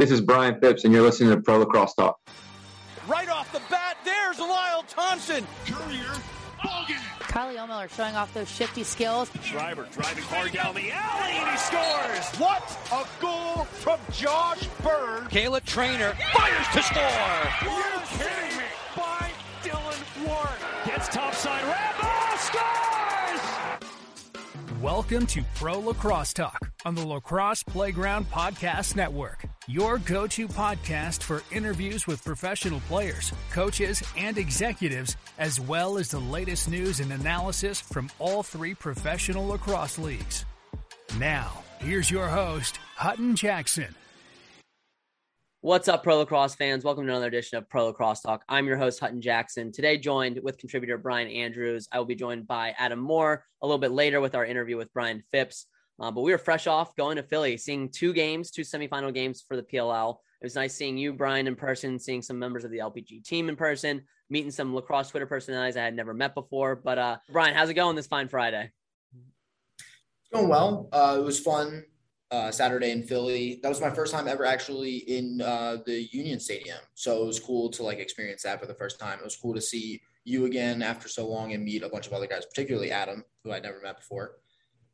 This is Brian Phipps, and you're listening to Pro Lacrosse Talk. Right off the bat, there's Lyle Thompson. Courier, Carly Omiller showing off those shifty skills. Driver driving hard down the alley, and he scores. What a goal from Josh Byrne. Kayla Trainer fires to score. Are you kidding me? By Dylan Ward. Gets topside, Rambo scores! Welcome to Pro Lacrosse Talk on the Lacrosse Playground Podcast Network, your go to podcast for interviews with professional players, coaches, and executives, as well as the latest news and analysis from all three professional lacrosse leagues. Now, here's your host, Hutton Jackson. What's up, Pro Lacrosse fans? Welcome to another edition of Pro Lacrosse Talk. I'm your host, Hutton Jackson. Today, joined with contributor Brian Andrews. I will be joined by Adam Moore a little bit later with our interview with Brian Phipps. Uh, but we were fresh off going to Philly, seeing two games, two semifinal games for the PLL. It was nice seeing you, Brian, in person, seeing some members of the LPG team in person, meeting some lacrosse Twitter personalities I had never met before. But uh, Brian, how's it going this fine Friday? It's going well. Uh, it was fun uh, Saturday in Philly. That was my first time ever actually in uh, the Union Stadium, so it was cool to like experience that for the first time. It was cool to see you again after so long and meet a bunch of other guys, particularly Adam, who I'd never met before.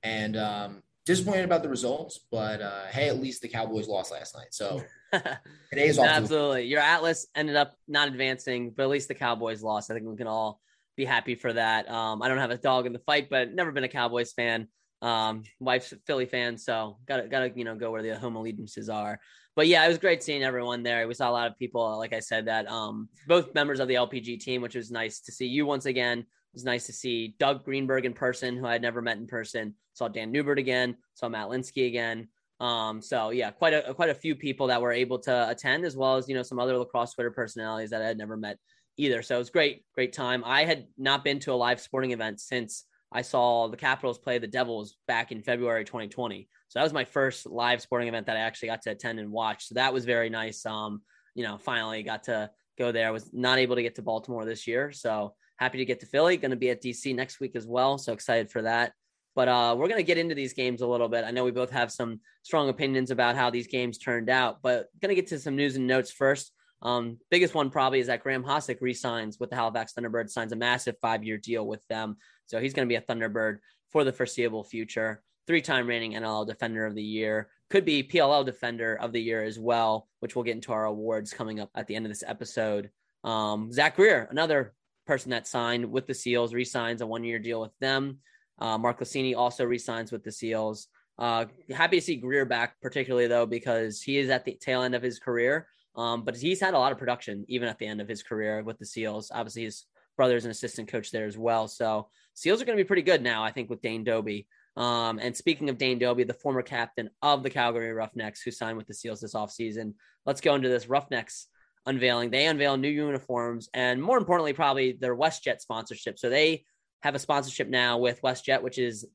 And um, disappointed about the results, but uh, hey, at least the Cowboys lost last night. So today's off. Absolutely. Your Atlas ended up not advancing, but at least the Cowboys lost. I think we can all be happy for that. Um, I don't have a dog in the fight, but never been a Cowboys fan. Um, wife's a Philly fan, so gotta gotta you know go where the home allegiances are. But yeah, it was great seeing everyone there. We saw a lot of people, like I said, that um, both members of the LPG team, which was nice to see you once again. It was nice to see Doug Greenberg in person, who I had never met in person. Saw Dan Newbert again. Saw Matt Linsky again. Um, so yeah, quite a quite a few people that were able to attend, as well as you know some other lacrosse Twitter personalities that I had never met either. So it was great, great time. I had not been to a live sporting event since I saw the Capitals play the Devils back in February 2020. So that was my first live sporting event that I actually got to attend and watch. So that was very nice. Um, you know, finally got to go there. I was not able to get to Baltimore this year. So happy to get to Philly. Going to be at DC next week as well. So excited for that. But uh, we're going to get into these games a little bit. I know we both have some strong opinions about how these games turned out, but going to get to some news and notes first. Um, biggest one probably is that Graeme Hossack resigns with the Halifax Thunderbirds, signs a massive five-year deal with them. So he's going to be a Thunderbird for the foreseeable future. Three-time reigning NLL Defender of the Year, could be PLL Defender of the Year as well, which we'll get into our awards coming up at the end of this episode. Um, Zach Greer, another person that signed with the Seals, resigns a one-year deal with them. Uh, Mark Lassini also resigns with the Seals. Uh, happy to see Greer back, particularly though, because he is at the tail end of his career. Um, but he's had a lot of production even at the end of his career with the Seals. Obviously, his brother's an assistant coach there as well. So Seals are going to be pretty good now, I think, with Dane Dobbie. Um, and speaking of Dane Dobbie, the former captain of the Calgary Roughnecks, who signed with the Seals this offseason, let's go into this Roughnecks unveiling. They unveil new uniforms and, more importantly, probably their WestJet sponsorship. So they have a sponsorship now with WestJet, which is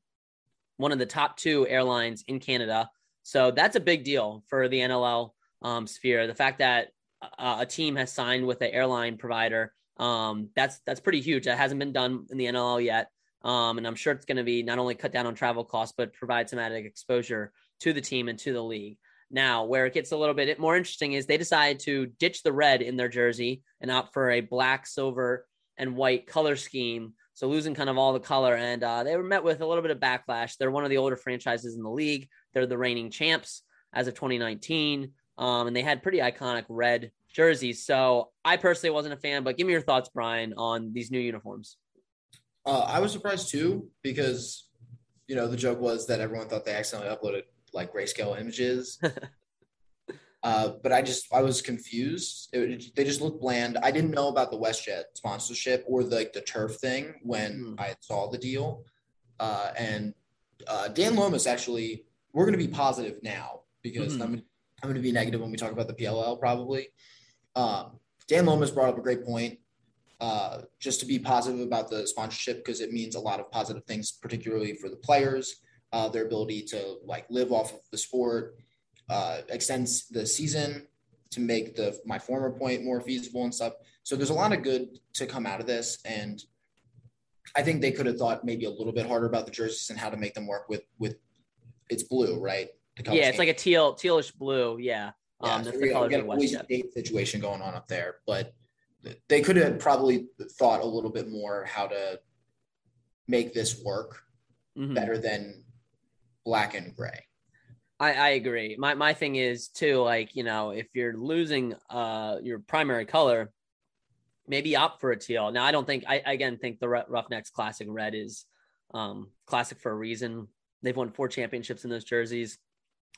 one of the top two airlines in Canada. So that's a big deal for the NLL um, sphere. The fact that uh, a team has signed with an airline provider, um, that's that's pretty huge. That hasn't been done in the NLL yet, um, and I'm sure it's going to be not only cut down on travel costs, but provide some added exposure to the team and to the league. Now, where it gets a little bit more interesting is they decided to ditch the red in their jersey and opt for a black, silver, and white color scheme. So losing kind of all the color, and uh, they were met with a little bit of backlash. They're one of the older franchises in the league. They're the reigning champs as of 2019 um, and they had pretty iconic red jerseys. So I personally wasn't a fan, but give me your thoughts, Brian, on these new uniforms. Uh, I was surprised too because you know the joke was that everyone thought they accidentally uploaded like grayscale images. uh, but I just I was confused. It, they just looked bland. I didn't know about the WestJet sponsorship or the, like the turf thing when mm. I saw the deal. Uh, and uh, Dan Lomas actually, we're going to be positive now because mm. I'm I'm going to be negative when we talk about the PLL probably. Um, Dan Lomas brought up a great point. Uh, just to be positive about the sponsorship because it means a lot of positive things, particularly for the players, uh, their ability to like live off of the sport, uh, extends the season to make the my former point more feasible and stuff. So there's a lot of good to come out of this, and I think they could have thought maybe a little bit harder about the jerseys and how to make them work with with it's blue, right? Yeah, it's like a teal tealish blue. Yeah. Yeah, Um, so that's we the got, colors of got a Boise WestJet. State situation going on up there, but they could have probably thought a little bit more how to make this work Mhm. better than black and gray. I, I agree. My my thing is too, like, you know, if you're losing uh your primary color, maybe opt for a teal. Now I don't think I again think the Roughnecks classic red is um classic for a reason. They've won four championships in those jerseys.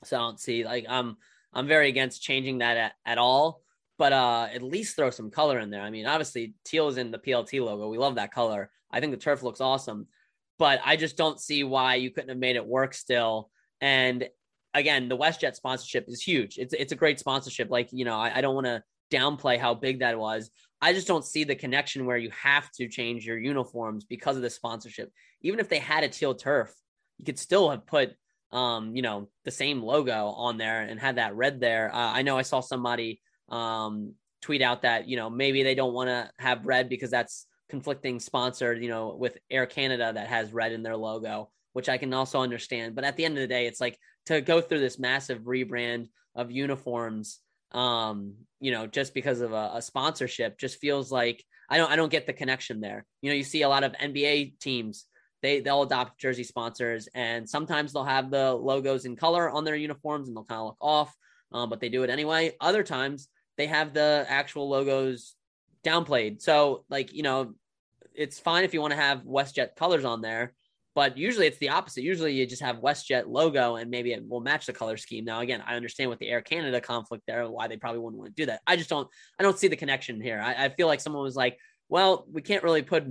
So I don't see like I'm I'm very against changing that at, at all. But uh at least throw some color in there. I mean, obviously teal is in the PLT logo. We love that color. I think the turf looks awesome. But I just don't see why you couldn't have made it work still. And again, the WestJet sponsorship is huge. It's it's a great sponsorship. Like you know, I, I don't want to downplay how big that was. I just don't see the connection where you have to change your uniforms because of the sponsorship. Even if they had a teal turf, you could still have put um, you know, the same logo on there and had that red there. Uh, I know I saw somebody um tweet out that, you know, maybe they don't want to have red because that's conflicting sponsored, you know, with Air Canada that has red in their logo, which I can also understand. But at the end of the day, it's like to go through this massive rebrand of uniforms um you know just because of a, a, sponsorship just feels like i don't i don't get the connection there you know you see a lot of nba teams they they'll adopt jersey sponsors and sometimes they'll have the logos in color on their uniforms and they'll kind of look off um, but they do it anyway other times they have the actual logos downplayed so like you know it's fine if you want to have westjet colors on there but usually it's the opposite. Usually you just have WestJet logo and maybe it will match the color scheme. Now, again, I understand with the Air Canada conflict there, why they probably wouldn't want to do that. I just don't, I don't see the connection here. I, I feel like someone was like, well, we can't really put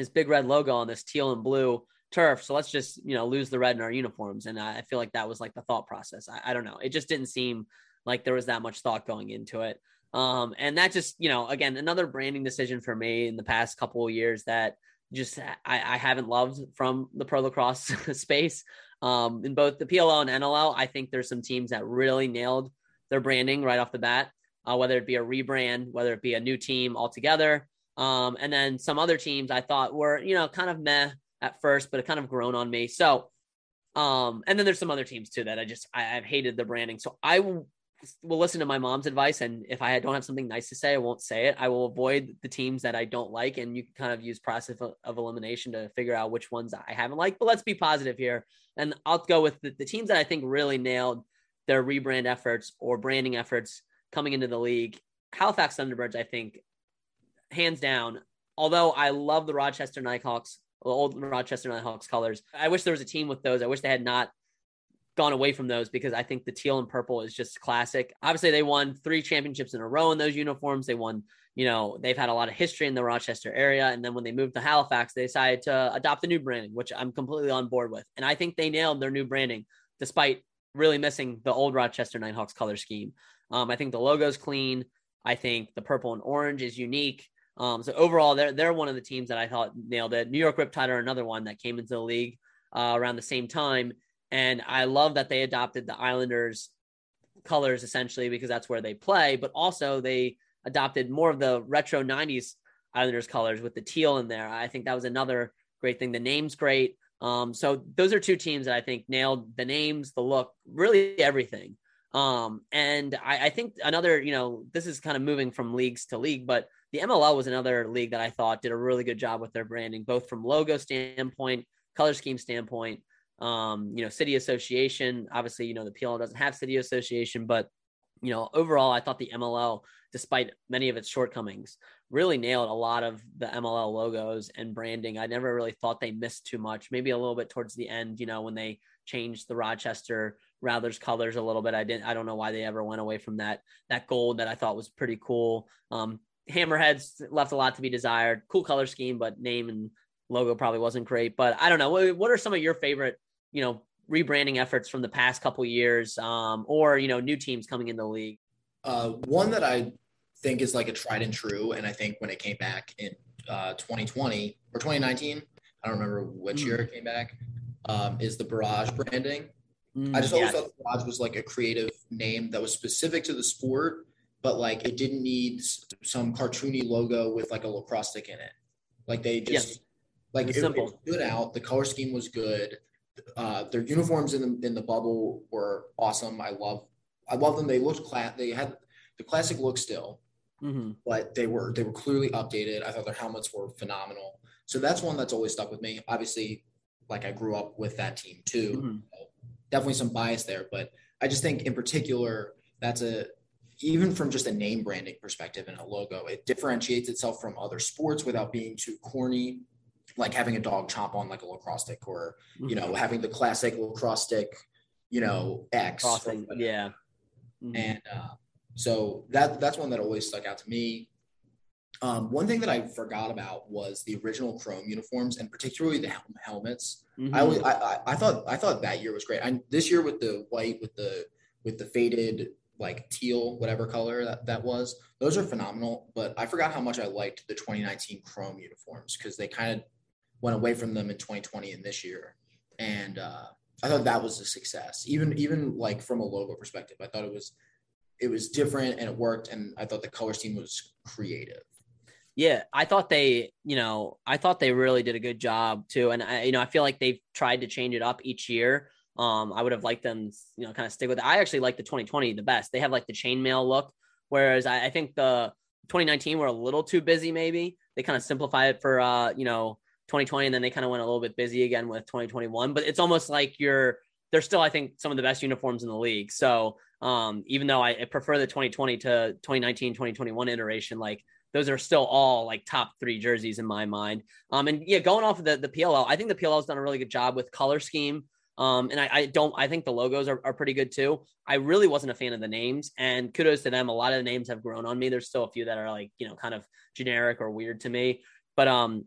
this big red logo on this teal and blue turf. So let's just, you know, lose the red in our uniforms. And I feel like that was like the thought process. I, I don't know. It just didn't seem like there was that much thought going into it. Um, and that just, you know, again, another branding decision for me in the past couple of years that just I, I haven't loved from the pro lacrosse space. Um, in both the PLL and NLL, I think there's some teams that really nailed their branding right off the bat, uh, whether it be a rebrand, whether it be a new team altogether. Um, and then some other teams I thought were, you know, kind of meh at first, but it kind of grown on me. So, um, and then there's some other teams too that I just, I, I've hated the branding. So I will will listen to my mom's advice and if i don't have something nice to say i won't say it i will avoid the teams that i don't like and you can kind of use process of, of elimination to figure out which ones i haven't liked but let's be positive here and i'll go with the, the teams that i think really nailed their rebrand efforts or branding efforts coming into the league halifax thunderbirds i think hands down although i love the rochester nighthawks old rochester nighthawks colors i wish there was a team with those i wish they had not gone away from those because I think the teal and purple is just classic. Obviously, they won three championships in a row in those uniforms. They won, you know, they've had a lot of history in the Rochester area. And then when they moved to Halifax, they decided to adopt the new branding, which I'm completely on board with. And I think they nailed their new branding despite really missing the old Rochester Nighthawks color scheme. Um, I think the logo's clean. I think the purple and orange is unique. Um, so overall, they're they're one of the teams that I thought nailed it. New York Riptide are another one that came into the league uh, around the same time and I love that they adopted the Islanders colors essentially because that's where they play, but also they adopted more of the retro 90s Islanders colors with the teal in there. I think that was another great thing. The name's great. Um, so those are two teams that I think nailed the names, the look, really everything. Um, and I, I think another, you know, this is kind of moving from leagues to league, but the MLL was another league that I thought did a really good job with their branding, both from logo standpoint, color scheme standpoint, um, you know, city association. Obviously, you know, the PLL doesn't have city association, but you know, overall, I thought the MLL, despite many of its shortcomings, really nailed a lot of the MLL logos and branding. I never really thought they missed too much. Maybe a little bit towards the end, you know, when they changed the Rochester Rattlers colors a little bit. I didn't. I don't know why they ever went away from that that gold that I thought was pretty cool. Um, Hammerheads left a lot to be desired. Cool color scheme, but name and logo probably wasn't great. But I don't know. What, what are some of your favorite you know rebranding efforts from the past couple years um, or you know new teams coming in the league uh, one that i think is like a tried and true and i think when it came back in uh, 2020 or 2019 i don't remember which mm. year it came back um, is the barrage branding mm, i just always yes. thought the barrage was like a creative name that was specific to the sport but like it didn't need some cartoony logo with like a lacrosse stick in it like they just yes. like it, it stood out the color scheme was good uh, their uniforms in the in the bubble were awesome. I love I love them. They looked class. They had the classic look still, Mm-hmm. but they were they were clearly updated. I thought their helmets were phenomenal. So that's one that's always stuck with me. Obviously, like I grew up with that team too. Mhm. Definitely some bias there, but I just think in particular that's a even from just a name branding perspective and a logo, it differentiates itself from other sports without being too corny, like having a dog chomp on like a lacrosse stick or you know having the classic lacrosse stick, you know X. whatever. Yeah. Mhm. And uh, so that that's one that always stuck out to me. Um, one thing that I forgot about was the original Chrome uniforms and particularly the hel- helmets. Mhm. I, always, I I I thought I thought that year was great. I, this year with the white with the with the faded like teal whatever color that that was, those are phenomenal. But I forgot how much I liked the 2019 Chrome uniforms because they kind of went away from them in 2020 and this year, and uh, I thought that was a success. Even even like from a logo perspective, I thought it was it was different and it worked, and I thought the color scheme was creative. Yeah, I thought they, you know, I thought they really did a good job too, and I, you know, I feel like they've tried to change it up each year. Um, I would have liked them, you know, kind of stick with it. I actually like the 2020 the best. They have like the chainmail look, whereas I, I think the 2019 were a little too busy. Maybe they kind of simplify it for, uh, you know, 2020, and then they kind of went a little bit busy again with 2021. But it's almost like you're they're still, I think, some of the best uniforms in the league. So um, even though I, I prefer the 2020 to 2019, 2021 iteration, like those are still all like top three jerseys in my mind. Um, and yeah, going off of the, the PLL, I think the PLL has done a really good job with color scheme. Um, and I, I don't, I think the logos are, are pretty good too. I really wasn't a fan of the names and kudos to them. A lot of the names have grown on me. There's still a few that are like, you know, kind of generic or weird to me, but, um,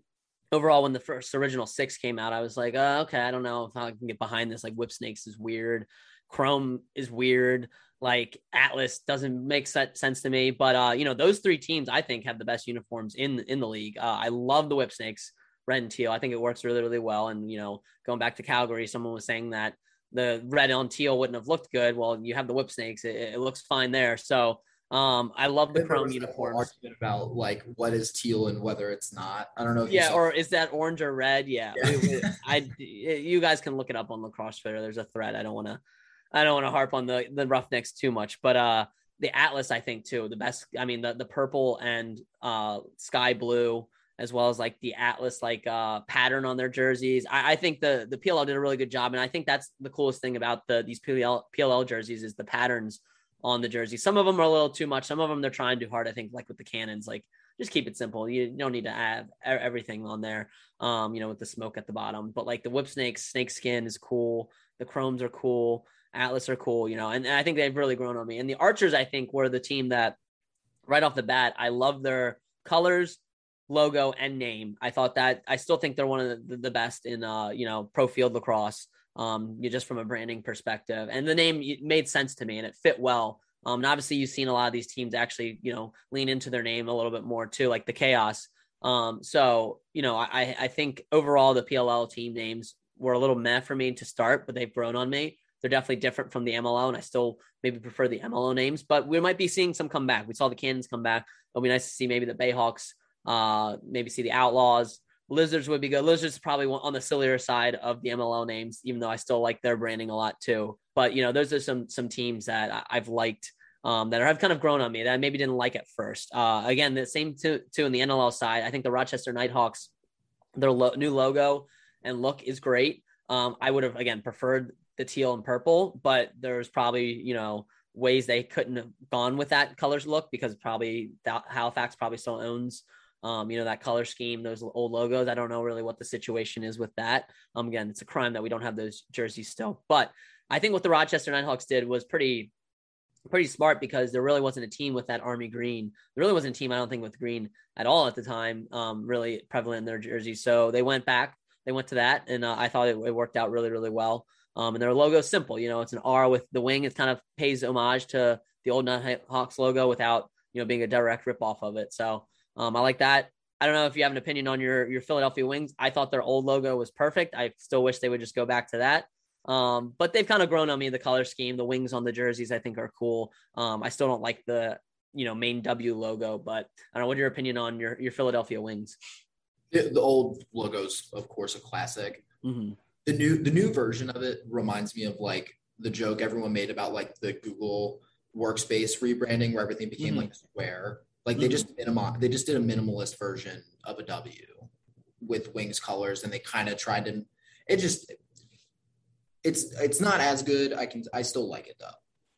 overall, when the first original six came out, I was like, uh, okay, I don't know if I can get behind this. Like Whip Snakes is weird. Chrome is weird like Atlas doesn't make sense to me. But uh, you know, those three teams I think have the best uniforms in in the league. Uh, I love the Whip Snakes, red and teal. I think it works really really well. And you know, going back to Calgary, someone was saying that the red on teal wouldn't have looked good. Well, you have the Whip Snakes; it, it looks fine there. So um, I love the There chrome was that whole uniforms. Argument about like what is teal and whether it's not. I don't know. Yeah, or is that orange or red? Yeah, Yeah. we- we- I you guys can look it up on lacrosse Twitter. There's a thread. I don't want to, I don't want to harp on the the roughnecks too much, but uh, the Atlas I think too the best. I mean the the purple and uh sky blue as well as like the Atlas like uh pattern on their jerseys. I, I think the the PLL did a really good job, and I think that's the coolest thing about the these PLL PLL jerseys is the patterns on the jersey. Some of them are a little too much. Some of them they're trying too hard. I think like with the cannons, like just keep it simple. You don't need to have everything on there. Um, you know, with the smoke at the bottom. But like the whip snakes, snake skin is cool. The chromes are cool. Atlas are cool. You know, and, and I think they've really grown on me. And the Archers, I think, were the team that right off the bat, I love their colors, logo, and name. I thought that I still think they're one of the, the best in uh, you know, pro field lacrosse. Um, you just from a branding perspective, and the name made sense to me, and it fit well. Um, and obviously, you've seen a lot of these teams actually, you know, lean into their name a little bit more too, like the Chaos. Um, so you know, I I think overall the PLL team names were a little meh for me to start, but they've grown on me. They're definitely different from the MLL, and I still maybe prefer the MLL names. But we might be seeing some come back. We saw the Cannons come back. It'll be nice to see maybe the Bayhawks, uh, maybe see the Outlaws. Lizards would be good. Lizards probably on the sillier side of the MLL names, even though I still like their branding a lot too. But you know, those are some some teams that I've liked um, that have kind of grown on me that I maybe didn't like at first. Uh, again, the same too, too in the NLL side. I think the Rochester Nighthawks, their lo- new logo and look is great. Um, I would have again preferred the teal and purple, but there's probably you know ways they couldn't have gone with that colors look because probably Halifax probably still owns um, you know that color scheme, those old logos. I don't know really what the situation is with that. Um, again, it's a crime that we don't have those jerseys still, but I think what the Rochester Nighthawks did was pretty pretty smart because there really wasn't a team with that army green. There really wasn't a team, I don't think, with green at all at the time, um, really prevalent in their jersey. So they went back, they went to that, and uh, I thought it, it worked out really, really well. Um, and their logo is simple, you know, it's an R with the wing. It kind of pays homage to the old Nighthawks logo without, you know, being a direct rip off of it. So um, I like that. I don't know if you have an opinion on your your Philadelphia Wings. I thought their old logo was perfect. I still wish they would just go back to that. Um, but they've kind of grown on me. The color scheme, the wings on the jerseys, I think are cool. Um, I still don't like the you know main W logo, but I don't know. What your opinion on your your Philadelphia Wings? the, the old logos, of course, a classic. Mm-hmm. The new the new version of it reminds me of like the joke everyone made about like the Google workspace rebranding where everything became Mhm. like square. Like they Mhm. just minimal they just did a minimalist version of a W with wings colors and they kind of tried to it just it's it's not as good. I can I still like it though.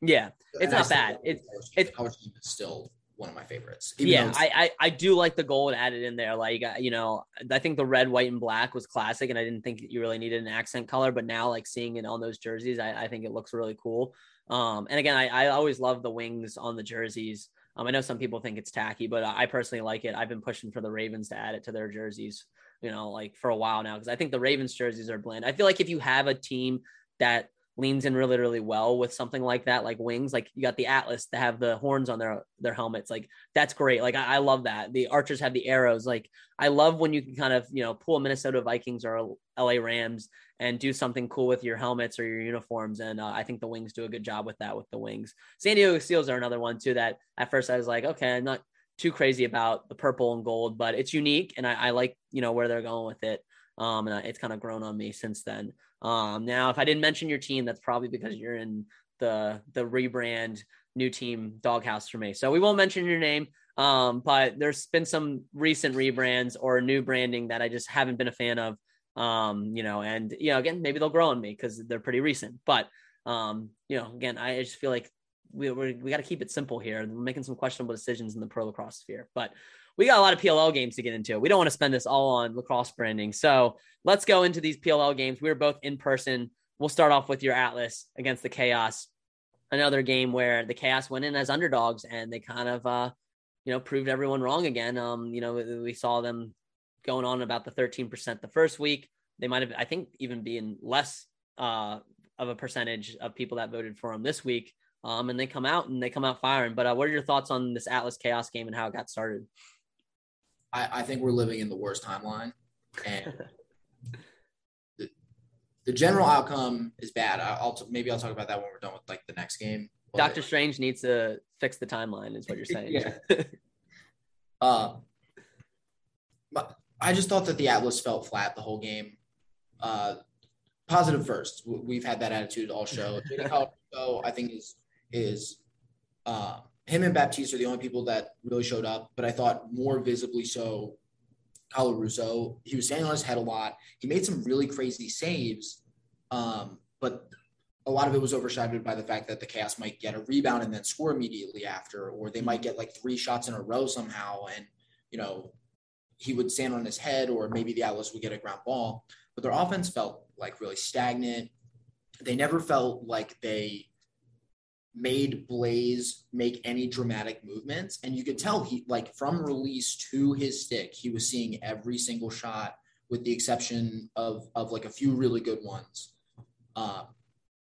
Yeah, It's And not bad. It's- it's- color scheme is still one of my favorites. yeah, I, I I do like the gold added in there. Like uh, you know, I think the red, white, and black was classic, and I didn't think you really needed an accent color. But now, like seeing it on those jerseys, I, I think it looks really cool. Um, and again, I, I always love the wings on the jerseys. Um, I know some people think it's tacky, but I personally like it. I've been pushing for the Ravens to add it to their jerseys, you know, like for a while now because I think the Ravens jerseys are bland. I feel like if you have a team that leans in really really well with something like that like wings like you got the atlas to have the horns on their their helmets like that's great like I, I love that the archers have the arrows like i love when you can kind of you know pull minnesota vikings or la rams and do something cool with your helmets or your uniforms and uh, i think the wings do a good job with that with the wings. San diego seals are another one too that at first i was like okay i'm not too crazy about the purple and gold but it's unique and i, I like you know where they're going with it um, and it's kind of grown on me since then. Um, now, if I didn't mention your team, that's probably because you're in the the rebrand new team doghouse for me. So we won't mention your name. Um, but there's been some recent rebrands or new branding that I just haven't been a fan of. Um, you know, and you know, again, maybe they'll grow on me because they're pretty recent. But um, you know, again, I just feel like we we we got to keep it simple here. We're making some questionable decisions in the pro lacrosse sphere, but we got a lot of PLL games to get into. We don't want to spend this all on lacrosse branding. So let's go into these PLL games. We were both in person. We'll start off with your Atlas against the Chaos. Another game where the Chaos went in as underdogs and they kind of, uh, you know, proved everyone wrong again. Um, you know, we saw them going on about the 13% the first week. They might have, I think, even being less uh, of a percentage of people that voted for them this week. Um, and they come out and they come out firing. But uh, what are your thoughts on this Atlas Chaos game and how it got started? I, I think we're living in the worst timeline, and the, the general outcome is bad. I, I'll t- maybe I'll talk about that when we're done with like the next game. Doctor Strange needs to fix the timeline, is what you're saying. Yeah. Uh, but I just thought that the Atlas felt flat the whole game. Uh, positive first. We've had that attitude all show. Colarusso, I think is is uh, him and Baptiste are the only people that really showed up, but I thought more visibly so. Colarusso, he was standing on his head a lot. He made some really crazy saves, um, but a lot of it was overshadowed by the fact that the Chaos might get a rebound and then score immediately after, or they might get like three shots in a row somehow, and you know he would stand on his head, or maybe the Atlas would get a ground ball. But their offense felt like really stagnant. They never felt like they made Blaze make any dramatic movements. And you could tell he like from release to his stick, he was seeing every single shot with the exception of of like a few really good ones. Um,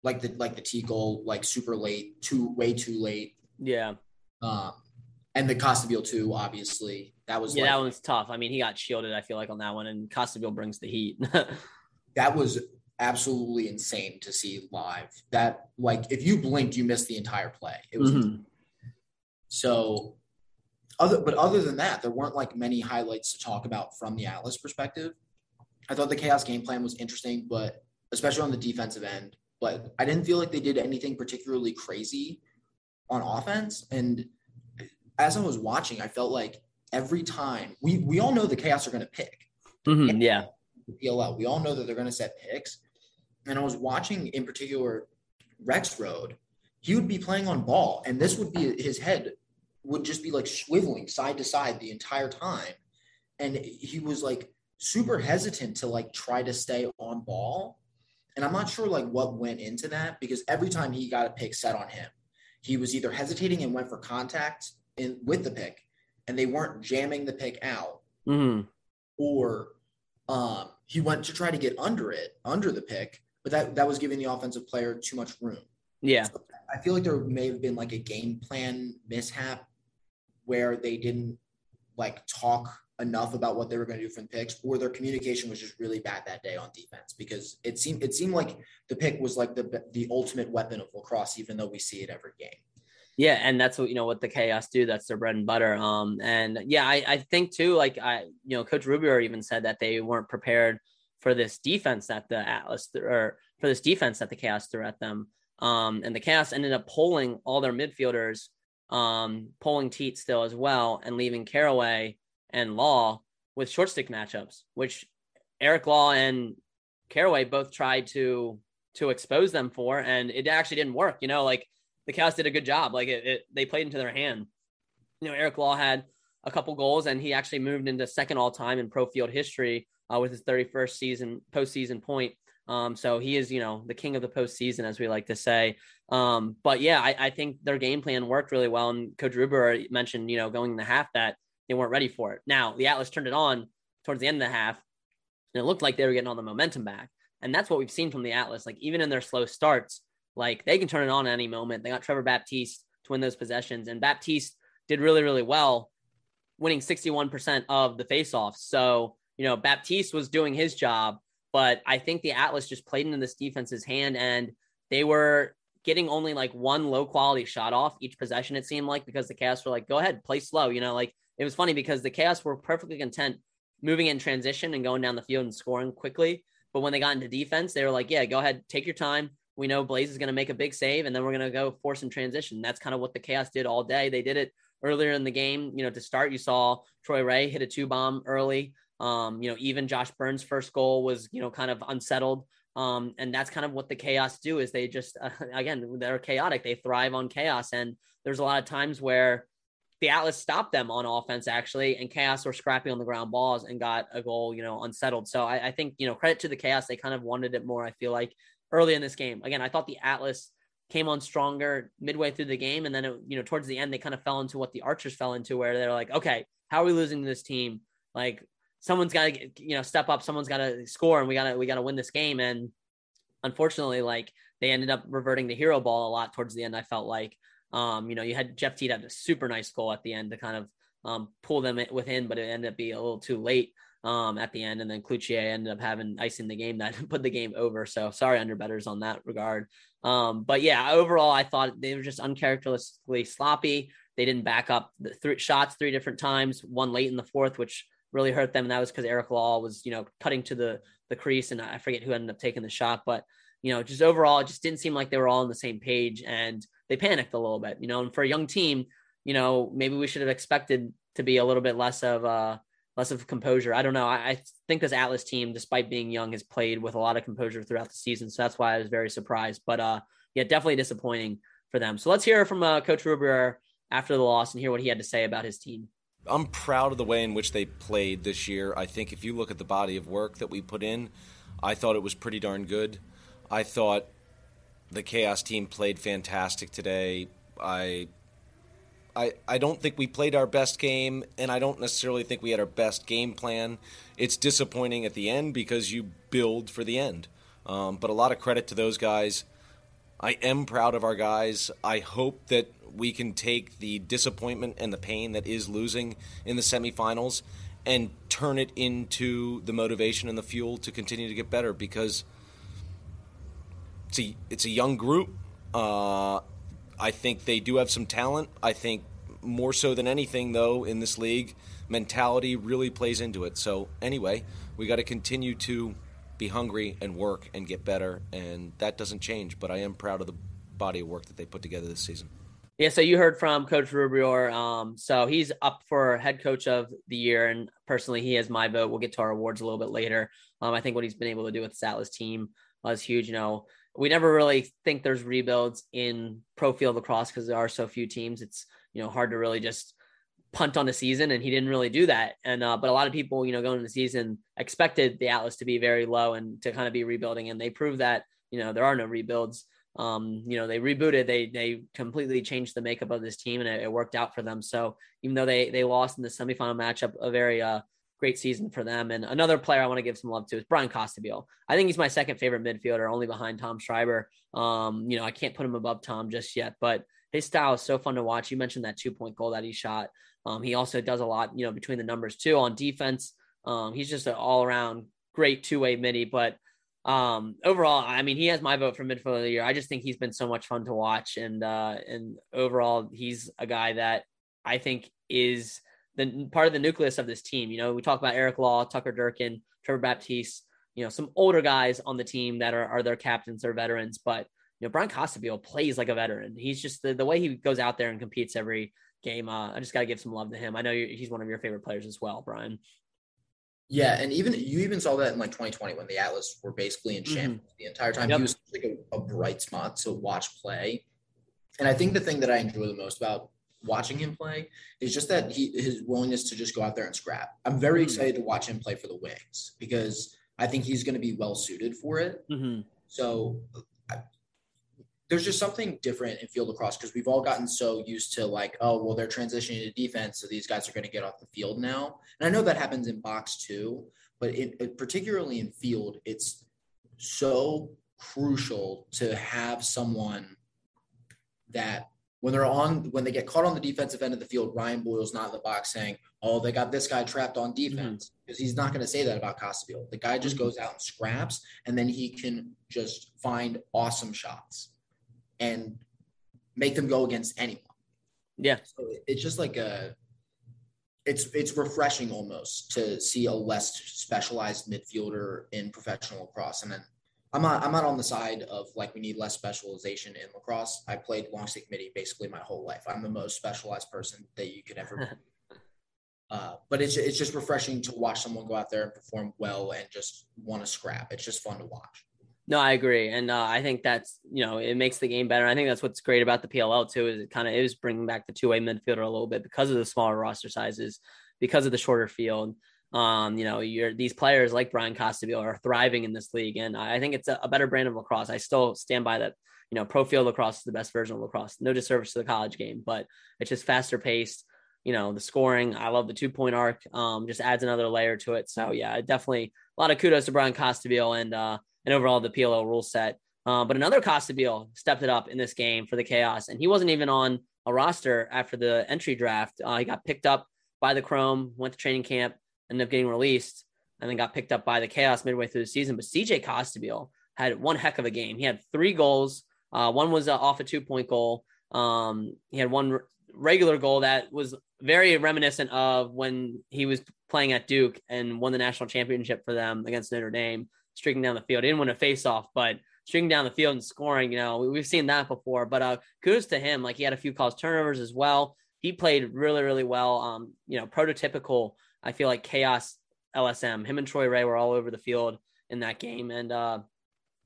like the like the T goal, like super late, too way too late. yeah. Um, and the Costabile too, obviously. That was Yeah, like, that one's tough. I mean, he got shielded, I feel like, on that one, and Costabile brings the heat. that was absolutely insane to see live. That like if you blinked, you missed the entire play. It was Mhm. so other but other than that, there weren't like many highlights to talk about from the Atlas perspective. I thought the chaos game plan was interesting, but especially on the defensive end. But I didn't feel like they did anything particularly crazy on offense. And as I was watching, I felt like every time we we all know the chaos are going to pick. Mhm, Yeah. PLL. We all know that they're going to set picks. And I was watching in particular Rex Road. He would be playing on ball, and this would be his head would just be like swiveling side to side the entire time. And he was like super hesitant to like try to stay on ball. And I'm not sure like what went into that because every time he got a pick set on him, he was either hesitating and went for contact in with the pick, and they weren't jamming the pick out, hmm or um, he went to try to get under it, under the pick, but that that was giving the offensive player too much room. Yeah. I feel like there may have been like a game plan mishap where they didn't like talk enough about what they were going to do from picks, or their communication was just really bad that day on defense because it seemed it seemed like the pick was like the the ultimate weapon of lacrosse, even though we see it every game. Yeah, and that's what you know what the chaos do. That's their bread and butter. Um, and yeah, I, I think too, like I, you know, Coach Rubeor even said that they weren't prepared for this defense that the Atlas th- or for this defense that the chaos threw at them. Um, and the Chaos ended up pulling all their midfielders, um, pulling Teat still as well, and leaving Carraway and Law with short stick matchups, which Eric Law and Carraway both tried to to expose them for, and it actually didn't work. You know, like the Chaos did a good job. Like it, it they played into their hand. You know, Eric Law had a couple goals, and he actually moved into second all time in pro field history uh, with his 31st season postseason point. Um, so he is, you know, the king of the postseason, as we like to say. Um, but yeah, I, I, think their game plan worked really well. And Coach Rubeor mentioned, you know, going in the half that they weren't ready for it. Now the Atlas turned it on towards the end of the half, and it looked like they were getting all the momentum back. And that's what we've seen from the Atlas. Like even in their slow starts, like they can turn it on at any moment. They got Trevor Baptiste to win those possessions, and Baptiste did really, really well, winning 61% of the faceoffs. So, you know, Baptiste was doing his job, but I think the Atlas just played into this defense's hand and they were getting only like one low quality shot off each possession, it seemed like, because the Chaos were like, go ahead, play slow. You know, like it was funny because the Chaos were perfectly content moving in transition and going down the field and scoring quickly. But when they got into defense, they were like, yeah, go ahead, take your time. We know Blaze is going to make a big save, and then we're going to go force some transition. That's kind of what the Chaos did all day. They did it earlier in the game. You know, to start, you saw Troy Reh hit a two bomb early. Um, you know, even Josh Byrne's first goal was, you know, kind of unsettled. Um, and that's kind of what the chaos do is they just, uh, again, they're chaotic. They thrive on chaos. And there's a lot of times where the Atlas stopped them on offense actually, and chaos were scrappy on the ground balls and got a goal, you know, unsettled. So I, I think, you know, credit to the chaos. They kind of wanted it more. I feel like early in this game, again, I thought the Atlas came on stronger midway through the game. And then, it, you know, towards the end, they kind of fell into what the Archers fell into, where they're like, okay, how are we losing this team? Like, someone's got to, you know, step up. Someone's got to score, and we got to, we got to win this game. And unfortunately, like they ended up reverting the hero ball a lot towards the end. I felt like, um, you know, you had Jeff Teat had a super nice goal at the end to kind of um, pull them within, but it ended up being a little too late um, at the end. And then Cloutier ended up having icing the game that put the game over. So sorry, underbetters on that regard. Um, but yeah, overall, I thought they were just uncharacteristically sloppy. They didn't back up the three shots three different times, one late in the fourth, which really hurt them. And that was because Eric Law was, you know, cutting to the the crease, and I forget who ended up taking the shot, but you know, just overall, it just didn't seem like they were all on the same page, and they panicked a little bit. You know, and for a young team, you know, maybe we should have expected to be a little bit less of uh less of composure. I don't know. I, I, think this Atlas team, despite being young, has played with a lot of composure throughout the season. So that's why I was very surprised. But uh, yeah, definitely disappointing for them. So let's hear from uh, Coach Rubeor after the loss and hear what he had to say about his team. I'm proud of the way in which they played this year. I think if you look at the body of work that we put in, I thought it was pretty darn good. I thought the Chaos team played fantastic today. I I, I don't think we played our best game, and I don't necessarily think we had our best game plan. It's disappointing at the end because you build for the end. Um, but a lot of credit to those guys. I am proud of our guys. I hope that we can take the disappointment and the pain that is losing in the semifinals and turn it into the motivation and the fuel to continue to get better because it's a, it's a young group. Uh, I think they do have some talent. I think more so than anything, though, in this league, mentality really plays into it. So, anyway, we got to continue to be hungry and work and get better, and that doesn't change. But I am proud of the body of work that they put together this season. Yeah, so you heard from Coach Rubeor. Um, so he's up for head coach of the year, and personally, he has my vote. We'll get to our awards a little bit later. Um, I think what he's been able to do with the Atlas team was huge. You know, we never really think there's rebuilds in pro field lacrosse because there are so few teams. It's you know hard to really just punt on the season, and he didn't really do that. And uh, but a lot of people, you know, going into the season expected the Atlas to be very low and to kind of be rebuilding, and they proved that you know there are no rebuilds. Um, you know, they rebooted, they they completely changed the makeup of this team, and it, it worked out for them. So even though they they lost in the semifinal matchup, a very uh, great season for them. And another player I want to give some love to is Brian Costabile. I think he's my second favorite midfielder, only behind Tom Schreiber. Um, you know, I can't put him above Tom just yet, but his style is so fun to watch. You mentioned that two point goal that he shot. Um, he also does a lot, you know, between the numbers too on defense. Um, he's just an all around great two way midi. But um, overall, I mean, he has my vote for midfielder of the year. I just think he's been so much fun to watch, and uh, and overall, he's a guy that I think is the part of the nucleus of this team. You know, we talk about Eric Law, Tucker Durkin, Trevor Baptiste, you know, some older guys on the team that are, are their captains, or veterans, but you know, Brian Costabile plays like a veteran. He's just the, the way he goes out there and competes every game. Uh, I just got to give some love to him. I know he's one of your favorite players as well, Brian. Yeah, and even you even saw that in like 2020 when the Atlas were basically in shambles mm-hmm. the entire time. Yep. He was like a, a, bright spot to watch play. And I think the thing that I enjoy the most about watching him play is just that he his willingness to just go out there and scrap. I'm very mm-hmm. excited to watch him play for the Wings because I think he's going to be well suited for it. Mm-hmm. So there's just something different in field lacrosse because we've all gotten so used to like, oh, well, they're transitioning to defense, so these guys are going to get off the field now. And I know that happens in box too, but it, it, particularly in field, it's so crucial to have someone that when they're on when they get caught on the defensive end of the field, Ryan Boyle's not in the box saying, "Oh, they got this guy trapped on defense," because mm-hmm. he's not going to say that about Costabile. The guy just mm-hmm. goes out and scraps, and then he can just find awesome shots and make them go against anyone. Yeah. So it's just like a it's it's refreshing almost to see a less specialized midfielder in professional lacrosse. And then I'm not I'm not on the side of like we need less specialization in lacrosse. I played long stick midi basically my whole life. I'm the most specialized person that you could ever Uh, but it's it's just refreshing to watch someone go out there and perform well and just want to scrap. It's just fun to watch. No, I agree, and uh, I think that's you know it makes the game better. I think that's what's great about the PLL too is it kind of is bringing back the two way midfielder a little bit because of the smaller roster sizes, because of the shorter field. Um, you know, you're these players like Brian Costabile are thriving in this league, and I think it's a, a, better brand of lacrosse. I still stand by that. You know, pro field lacrosse is the best version of lacrosse. No disservice to the college game, but it's just faster paced. You know, the scoring. I love the two point arc. Um, just adds another layer to it. So yeah, definitely a lot of kudos to Brian Costabile and. uh and overall the PLL rule set. Uh, but another Costabile stepped it up in this game for the Chaos, and he wasn't even on a roster after the entry draft. Uh, he got picked up by the Chrome, went to training camp, ended up getting released, and then got picked up by the Chaos midway through the season. But CJ Costabile had one heck of a game. He had three goals. Uh, one was uh, off a two point goal. Um, he had one r- regular goal that was very reminiscent of when he was playing at Duke and won the national championship for them against Notre Dame streaking down the field. He didn't win a face off, but streaking down the field and scoring, you know, we've seen that before. But uh, kudos to him. Like he had a few calls turnovers as well. He played really, really well. Um, you know, prototypical. I feel like chaos LSM. Him and Troy Reh were all over the field in that game, and uh,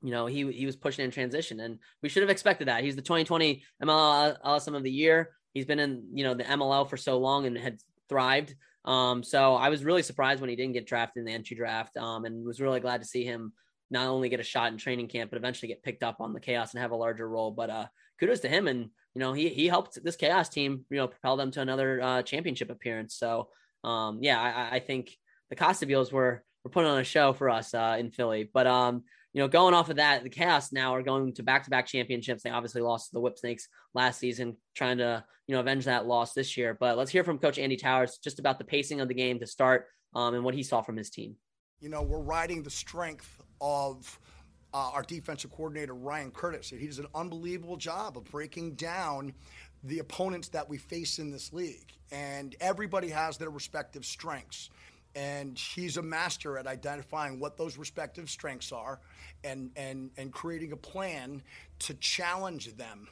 you know, he he was pushing in transition, and we should have expected that. He's the 2020 MLL LSM of the year. He's been in you know the MLL for so long and had thrived. Um, so I was really surprised when he didn't get drafted in the entry draft, um, and was really glad to see him not only get a shot in training camp, but eventually get picked up on the chaos and have a larger role. But uh, kudos to him, and you know he he helped this chaos team, you know, propel them to another uh, championship appearance. So um, yeah, I, I think the Costabiles were were putting on a show for us uh, in Philly. But um, you know, going off of that, the Chaos now are going to back-to-back championships. They obviously lost to the Whip Snakes last season, trying to you know avenge that loss this year. But let's hear from Coach Andy Towers just about the pacing of the game to start um, and what he saw from his team. You know, we're riding the strength of uh, our defensive coordinator Ryan Curtis. He does an unbelievable job of breaking down the opponents that we face in this league, and everybody has their respective strengths and he's a master at identifying what those respective strengths are and and and creating a plan to challenge them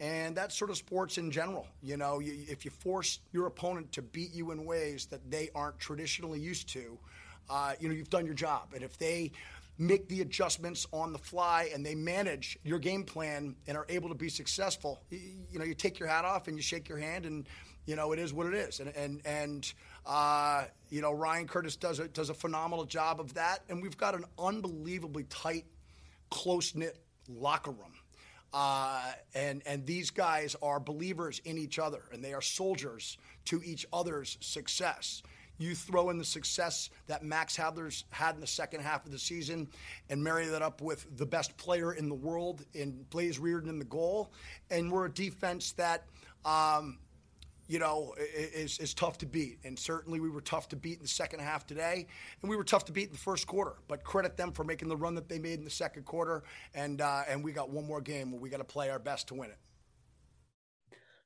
and that's sort of sports in general you know you, if you force your opponent to beat you in ways that they aren't traditionally used to uh, you know you've done your job and if they make the adjustments on the fly and they manage your game plan and are able to be successful you, you know you take your hat off and you shake your hand and you know, it is what it is. And and and uh, you know, Ryan Curtis does a does a phenomenal job of that. And we've got an unbelievably tight, close knit locker room. Uh, and and these guys are believers in each other, and they are soldiers to each other's success. You throw in the success that Max Adler's had in the second half of the season, and marry that up with the best player in the world in Blaze Riorden in the goal, and we're a defense that. Um, you know, is, is tough to beat. And certainly we were tough to beat in the second half today, and we were tough to beat in the first quarter. But credit them for making the run that they made in the second quarter. And, uh, and we got one more game where we got to play our best to win it.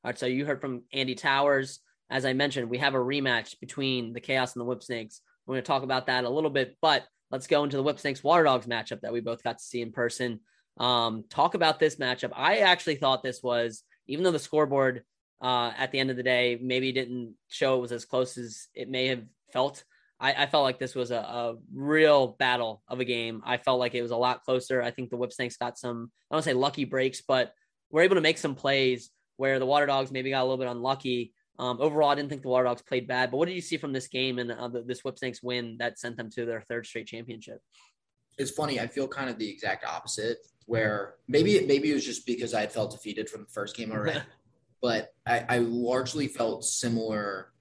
All right, so you heard from Andy Towers. As I mentioned, we have a rematch between the Chaos and the Whip Snakes. We're going to talk about that a little bit, but let's go into the Whip Snakes Water Dogs matchup that we both got to see in person. Um, talk about this matchup. I actually thought this was, even though the scoreboard uh, at the end of the day maybe didn't show it was as close as it may have felt. I, I felt like this was a, a, real battle of a game. I felt like it was a lot closer. I think the Whipsnakes got some, I don't say lucky breaks, but were able to make some plays where the Water Dogs maybe got a little bit unlucky. Um, overall, I didn't think the Water Dogs played bad, but what did you see from this game and uh, this Whipsnakes win that sent them to their third straight championship? It's funny. I feel kind of the exact opposite. Where maybe maybe it was just because I had felt defeated from the first game already, but I, I largely felt similar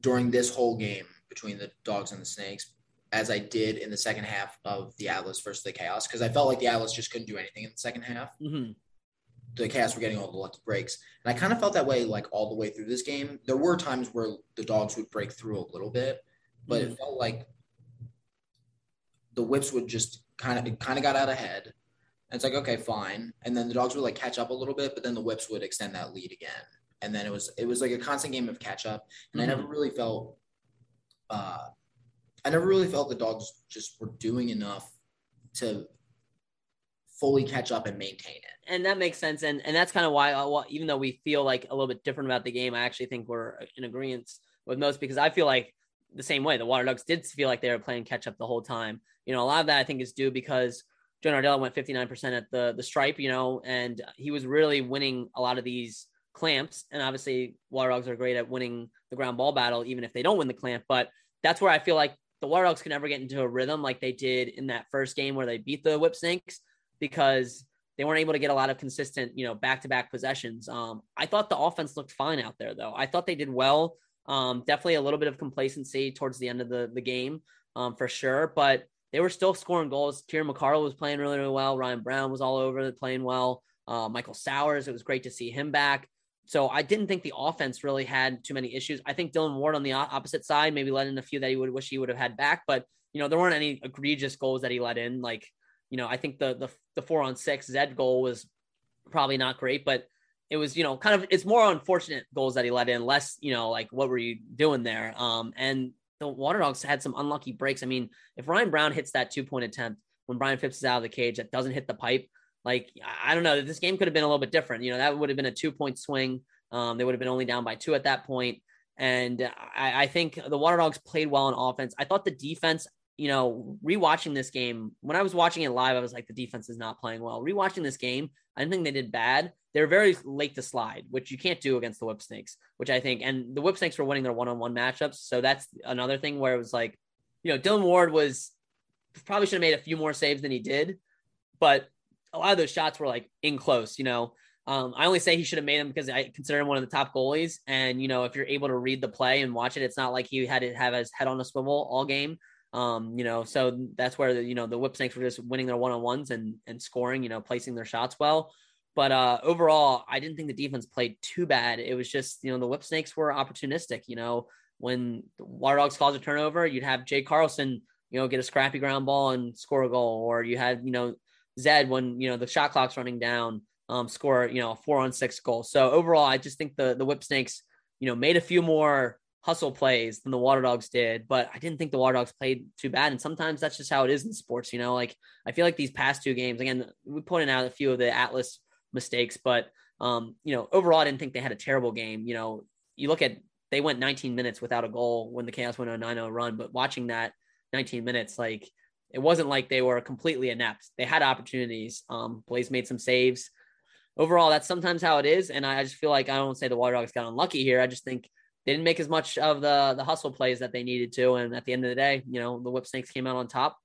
during this whole game between the Dogs and the Snakes as I did in the second half of the Atlas versus the Chaos because I felt like the Atlas just couldn't do anything in the second half. Mm-hmm the Chaos were getting all the lucky breaks. And I kind of felt that way like all the way through this game. There were times where the dogs would break through a little bit, but mm-hmm. it felt like the whips would just kind of it kind of got out ahead. And it's like, okay, fine. And then the dogs would like catch up a little bit, but then the whips would extend that lead again. And then it was it was like a constant game of catch up. And mm-hmm. I never really felt uh I never really felt the dogs just were doing enough to fully catch up and maintain it. And that makes sense. And and that's kind of why, uh, even though we feel like a little bit different about the game, I actually think we're in agreement with most because I feel like the same way the Water Dogs did feel like they were playing catch up the whole time. You know, a lot of that I think is due because Joe Nardella went 59% at the the stripe, you know, and he was really winning a lot of these clamps. And obviously, Water Dogs are great at winning the ground ball battle, even if they don't win the clamp. But that's where I feel like the Water Dogs can never get into a rhythm like they did in that first game where they beat the Whipsnakes because they weren't able to get a lot of consistent, you know, back to back possessions. Um, I thought the offense looked fine out there, though. I thought they did well. Um, definitely a little bit of complacency towards the end of the, the game, um, for sure. But they were still scoring goals. Kieran McArdle was playing really, really well. Ryan Brown was all over the playing well. Uh, Michael Sowers, it was great to see him back. So I didn't think the offense really had too many issues. I think Dillon Ward on the opposite side maybe let in a few that he would wish he would have had back, but you know there weren't any egregious goals that he let in. Like you know, I think the the the four on six Zed goal was probably not great, but it was you know kind of it's more unfortunate goals that he let in, less you know like what were you doing there? Um, and the Water Dogs had some unlucky breaks. I mean, if Ryan Brown hits that two point attempt when Brian Phipps is out of the cage that doesn't hit the pipe, like I don't know, this game could have been a little bit different. You know, that would have been a two point swing. Um, they would have been only down by two at that point. And I, I, think the Water Dogs played well on offense. I thought the defense you know, rewatching this game, when I was watching it live, I was like, the defense is not playing well. Rewatching this game, I didn't think they did bad. They were very late to slide, which you can't do against the Whipsnakes, which I think, and the Whipsnakes were winning their one on one matchups. So that's another thing where it was like, you know, Dillon Ward was probably should have made a few more saves than he did, but a lot of those shots were like in close, you know. Um, I only say he should have made them because I consider him one of the top goalies. And, you know, if you're able to read the play and watch it, it's not like he had to have his head on a swivel all game. Um, you know, so that's where the, you know the Whipsnakes were just winning their one on ones and and scoring, you know, placing their shots well. But uh, overall, I didn't think the defense played too bad. It was just you know the whip snakes were opportunistic. You know, when the Water Dogs caused a turnover, you'd have Jay Carlson, you know, get a scrappy ground ball and score a goal, or you had you know Zed when you know the shot clock's running down, um, score you know a four on six goal. So overall, I just think the the whip snakes, you know, made a few more hustle plays than the Water Dogs did, but I didn't think the Water Dogs played too bad. And sometimes that's just how it is in sports, you know. Like I feel like these past two games, again, we pointed out a few of the Atlas mistakes, but um, you know, overall, I didn't think they had a terrible game. You know, you look at they went 19 minutes without a goal when the Chaos went on a 9-0 run, but watching that 19 minutes, like it wasn't like they were completely inept. They had opportunities. Um, Blaze made some saves. Overall, that's sometimes how it is, and I just feel like I don't say the Water Dogs got unlucky here. I just think they didn't make as much of the the hustle plays that they needed to. And at the end of the day, you know, the Whipsnakes came out on top.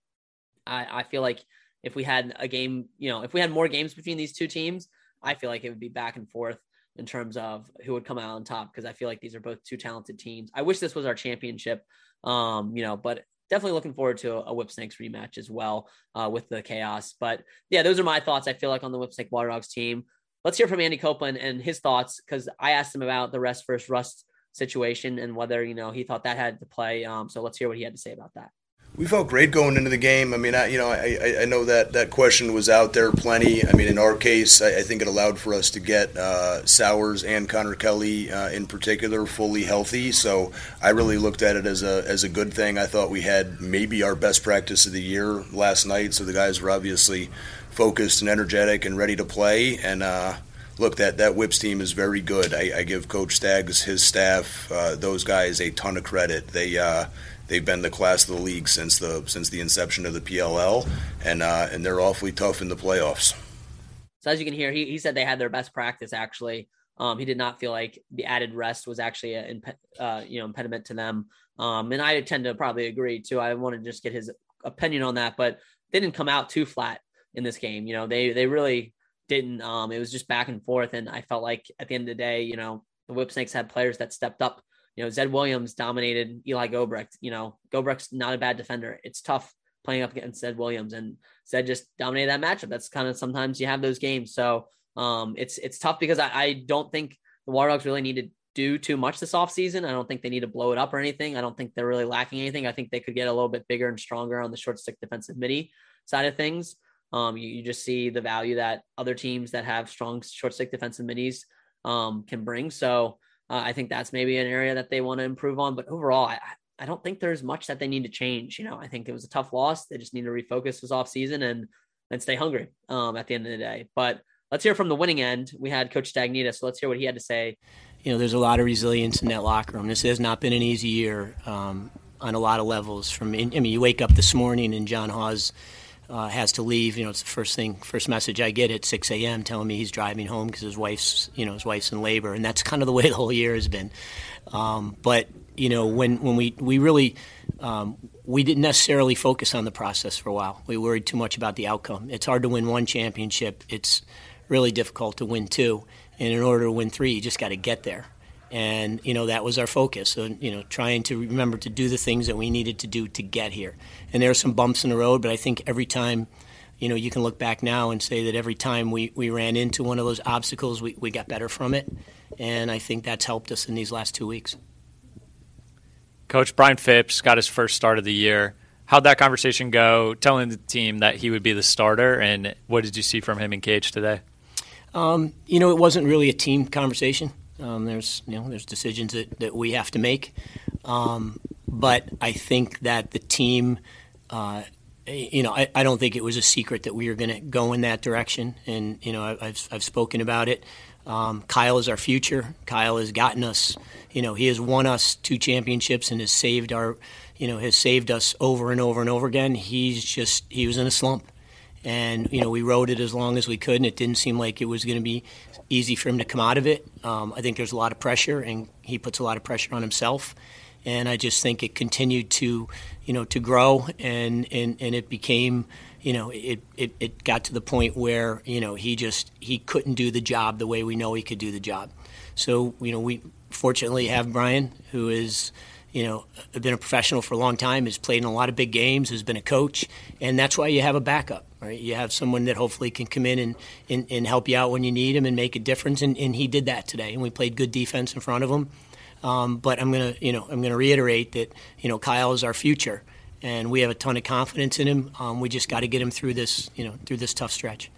I, I feel like if we had a game, you know, if we had more games between these two teams, I feel like it would be back and forth in terms of who would come out on top because I feel like these are both two talented teams. I wish this was our championship, um, you know, but definitely looking forward to a, a Whipsnakes rematch as well uh, with the chaos. But yeah, those are my thoughts. I feel like on the Whipsnake Water Dogs team. Let's hear from Andy Copelan and his thoughts because I asked him about the rest versus rust situation and whether you know he thought that had to play. Um, so let's hear what he had to say about that. We felt great going into the game. I mean, I, you know, I, I know that that question was out there plenty. I mean, in our case, I, I think it allowed for us to get uh, Sowers and Connor Kelly uh, in particular fully healthy. So I really looked at it as a as a good thing. I thought we had maybe our best practice of the year last night. So the guys were obviously focused and energetic and ready to play. And uh, look, that that Whips team is very good. I, I give Coach Staggs, his staff, uh, those guys a ton of credit. They uh, they've been the class of the league since the since the inception of the PLL, and uh, and they're awfully tough in the playoffs. So as you can hear, he, he said they had their best practice. Actually, um, he did not feel like the added rest was actually an uh, you know impediment to them. Um, and I tend to probably agree too. I want to just get his opinion on that, but they didn't come out too flat in this game. You know, they they really didn't. Um, it was just back and forth, and I felt like at the end of the day, you know, the Whip Snakes had players that stepped up you know, Zed Williams dominated Eli Gobrecht. You know, Gobrecht's not a bad defender. It's tough playing up against Zed Williams, and Zed just dominated that matchup. That's kind of sometimes you have those games. So um, it's it's tough because I, I don't think the Water Dogs really need to do too much this offseason. I don't think they need to blow it up or anything. I don't think they're really lacking anything. I think they could get a little bit bigger and stronger on the short stick defensive midi side of things. Um, you, you, just see the value that other teams that have strong short stick defensive midis um, can bring. So uh, I think that's maybe an area that they want to improve on. But overall, I, I don't think there's much that they need to change. You know, I think it was a tough loss. They just need to refocus this off season and and stay hungry um, at the end of the day. But let's hear from the winning end. We had Coach Stagnitta, so let's hear what he had to say. You know, there's a lot of resilience in that locker room. This has not been an easy year um, on a lot of levels. From I mean, you wake up this morning and John Hawes uh, has to leave. You know, it's the first thing, first message I get at 6 a.m. telling me he's driving home because his wife's, you know, his wife's in labor, and that's kind of the way the whole year has been. Um, but you know, when when we we really um, we didn't necessarily focus on the process for a while. We worried too much about the outcome. It's hard to win one championship. It's really difficult to win two. And in order to win three, you just got to get there and you know that was our focus. So you know trying to remember to do the things that we needed to do to get here. And there are some bumps in the road but i think every time you know you can look back now and say that every time we, we ran into one of those obstacles we, we got better from it. And i think that's helped us in these last two weeks. Coach brian phipps got his first start of the year. How'd that conversation go telling the team that he would be the starter? And what did you see from him in cage today? Um, you know it wasn't really a team conversation um, there's you know there's decisions that, that we have to make, um, but I think that the team, uh, you know, I, I, don't think it was a secret that we were going to go in that direction, and you know I, have I've spoken about it. Um, Kyle is our future. Kyle has gotten us, you know, he has won us two championships and has saved our, you know, has saved us over and over and over again. He's just he was in a slump and you know we rode it as long as we could, and it didn't seem like it was going to be easy for him to come out of it. Um, I think there's a lot of pressure, and he puts a lot of pressure on himself. And I just think it continued to, you know, to grow, and and, and it became, you know, it, it, it got to the point where you know he just he couldn't do the job the way we know he could do the job. So you know we fortunately have Brian, who is you know, been a professional for a long time, has played in a lot of big games, has been a coach, and that's why you have a backup, right? You have someone that hopefully can come in and, and, and help you out when you need him and make a difference, and, and he did that today, and we played good defense in front of him. Um, but I'm gonna, you know, I'm gonna reiterate that, you know, Kyle is our future, and we have a ton of confidence in him. Um, we just got to get him through this, you know, through this tough stretch.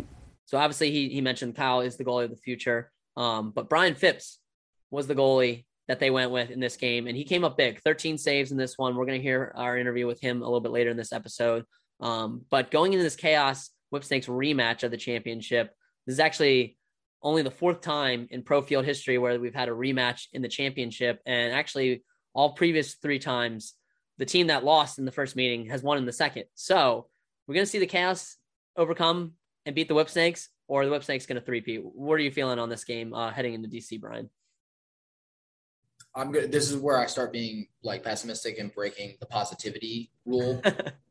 So obviously, he he mentioned Kyle is the goalie of the future, um, but Brian Phipps was the goalie that they went with in this game. And he came up big 13 saves in this one. We're going to hear our interview with him a little bit later in this episode. Um, but going into this chaos Whip Snakes rematch of the championship, this is actually only the fourth time in pro field history where we've had a rematch in the championship. And actually, all previous three times, the team that lost in the first meeting has won in the second. So we're going to see the chaos overcome and beat the Whip Snakes, or the Whip Snakes going to three-peat. What are you feeling on this game uh, heading into DC, Brian? I'm good. This is where I start being like pessimistic and breaking the positivity rule.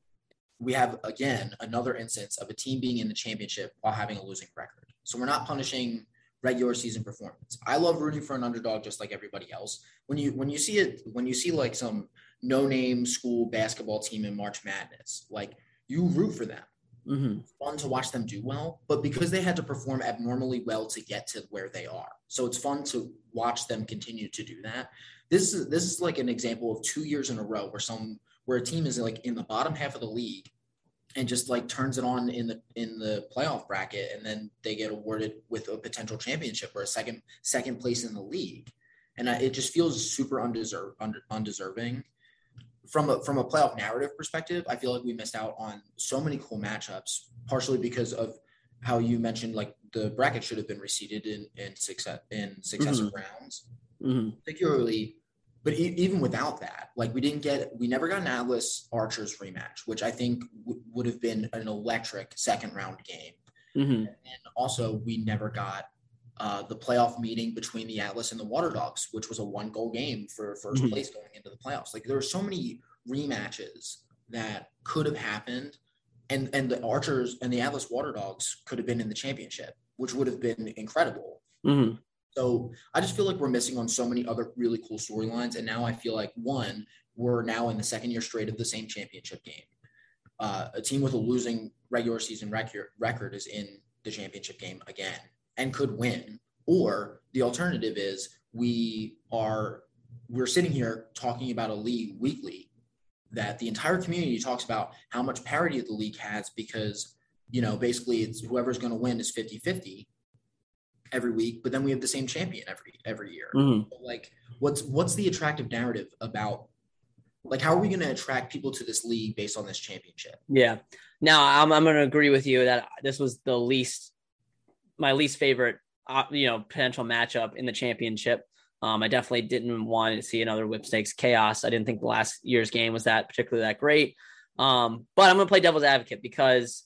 we have again another instance of a team being in the championship while having a losing record. So we're not punishing regular season performance. I love rooting for an underdog just like everybody else. When you when you see it when you see like some no name school basketball team in March Madness, like you root for them. Mm-hmm. fun to watch them do well, but because they had to perform abnormally well to get to where they are. So it's fun to watch them continue to do that. This is this is like an example of two years in a row where some where a team is like in the bottom half of the league and just like turns it on in the in the playoff bracket and then they get awarded with a potential championship or a second second place in the league and it just feels super undeserved under, undeserving from a from a playoff narrative perspective i feel like we missed out on so many cool matchups partially because of how you mentioned like the bracket should have been reseeded in in success in successive mm-hmm. rounds mm-hmm. particularly but e- even without that, like we didn't get, we never got an Atlas Archers rematch, which I think w- would have been an electric second round game. Mm-hmm. And also, we never got uh, the playoff meeting between the Atlas and the Water Dogs, which was a one goal game for 1st mm-hmm. place going into the playoffs. Like there were so many rematches that could have happened, and and the Archers and the Atlas Water Dogs could have been in the championship, which would have been incredible. Mm-hmm. So I just feel like we're missing on so many other really cool storylines. And now I feel like one, we're now in the second year straight of the same championship game. Uh, a team with a losing regular season record, record is in the championship game again and could win. Or the alternative is we are we're sitting here talking about a league weekly that the entire community talks about how much parity the league has because you know basically it's whoever's going to win is 50-50 every week, but then we have the same champion every every year. Mm-hmm. Like, what's what's the attractive narrative about? Like, how are we going to attract people to this league based on this championship? Yeah. Now, I'm I'm going to agree with you that this was the least, my least favorite, uh, you know, potential matchup in the championship. Um, I definitely didn't want to see another whip snakes chaos. I didn't think the last year's game was that particularly that great. Um, but I'm going to play devil's advocate because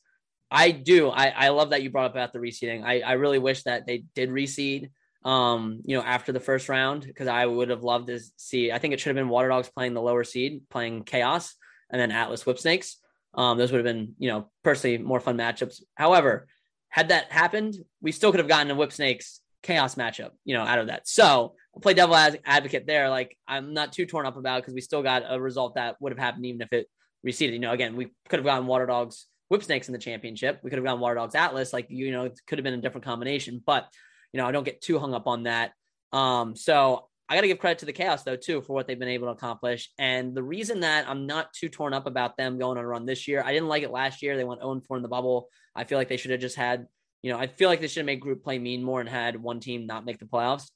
I do. I, I love that you brought up about the reseeding. I, I really wish that they did reseed, um, you know, after the first round because I would have loved to see. I think it should have been Water Dogs playing the lower seed, playing Chaos, and then Atlas Whipsnakes. Um, those would have been, you know, personally more fun matchups. However, had that happened, we still could have gotten a Whip Snakes Chaos matchup, you know, out of that. So I'll play devil advocate there. Like I'm not too torn up about because we still got a result that would have happened even if it receded. You know, again, we could have gotten Water Dogs Whip Snakes in the championship. We could have gotten Water Dogs Atlas. Like, you know, it could have been a different combination, but, you know, I don't get too hung up on that. Um, so I got to give credit to the Chaos, though, too, for what they've been able to accomplish. And the reason that I'm not too torn up about them going on a run this year, I didn't like it last year. They went 0 4 in the bubble. I feel like they should have just had, you know, I feel like they should have made group play mean more and had one team not make the playoffs.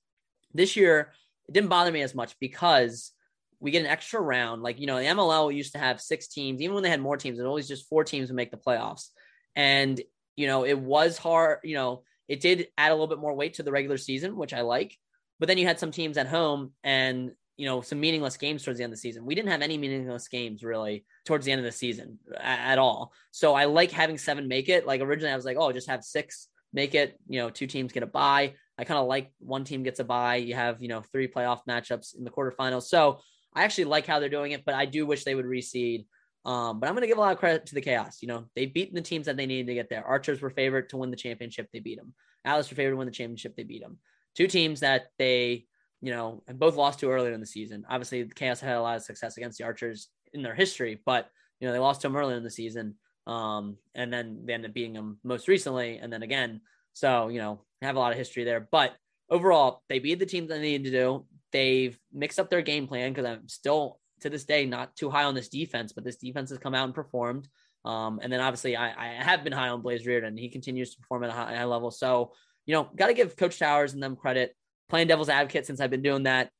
This year, it didn't bother me as much because we get an extra round. Like, you know, the MLL used to have six teams, even when they had more teams, it always just four teams would make the playoffs. And, you know, it was hard, you know, it did add a little bit more weight to the regular season, which I like. But then you had some teams at home and, you know, some meaningless games towards the end of the season. We didn't have any meaningless games really towards the end of the season at, all. So I like having seven make it. Like originally I was like, oh, just have six make it, you know, two teams get a bye. I kind of like one team gets a bye. You have, you know, three playoff matchups in the quarterfinals. So I actually like how they're doing it, but I do wish they would reseed. Um, but I'm going to give a lot of credit to the Chaos. You know, they beat the teams that they needed to get there. Archers were favored to win the championship. They beat them. Atlas were favored to win the championship. They beat them. Two teams that they, you know, and both lost to earlier in the season. Obviously, the Chaos had a lot of success against the Archers in their history, but, you know, they lost to them earlier in the season. Um, and then they ended up beating them most recently and then again. So, you know, have a lot of history there. But overall, they beat the teams that they needed to do. They've mixed up their game plan because I'm still to this day not too high on this defense, but this defense has come out and performed. Um, and then obviously I, I, have been high on Blaze Riorden. He continues to perform at a high, high level. So, you know, got to give Coach Towers and them credit. Playing devil's advocate since I've been doing that.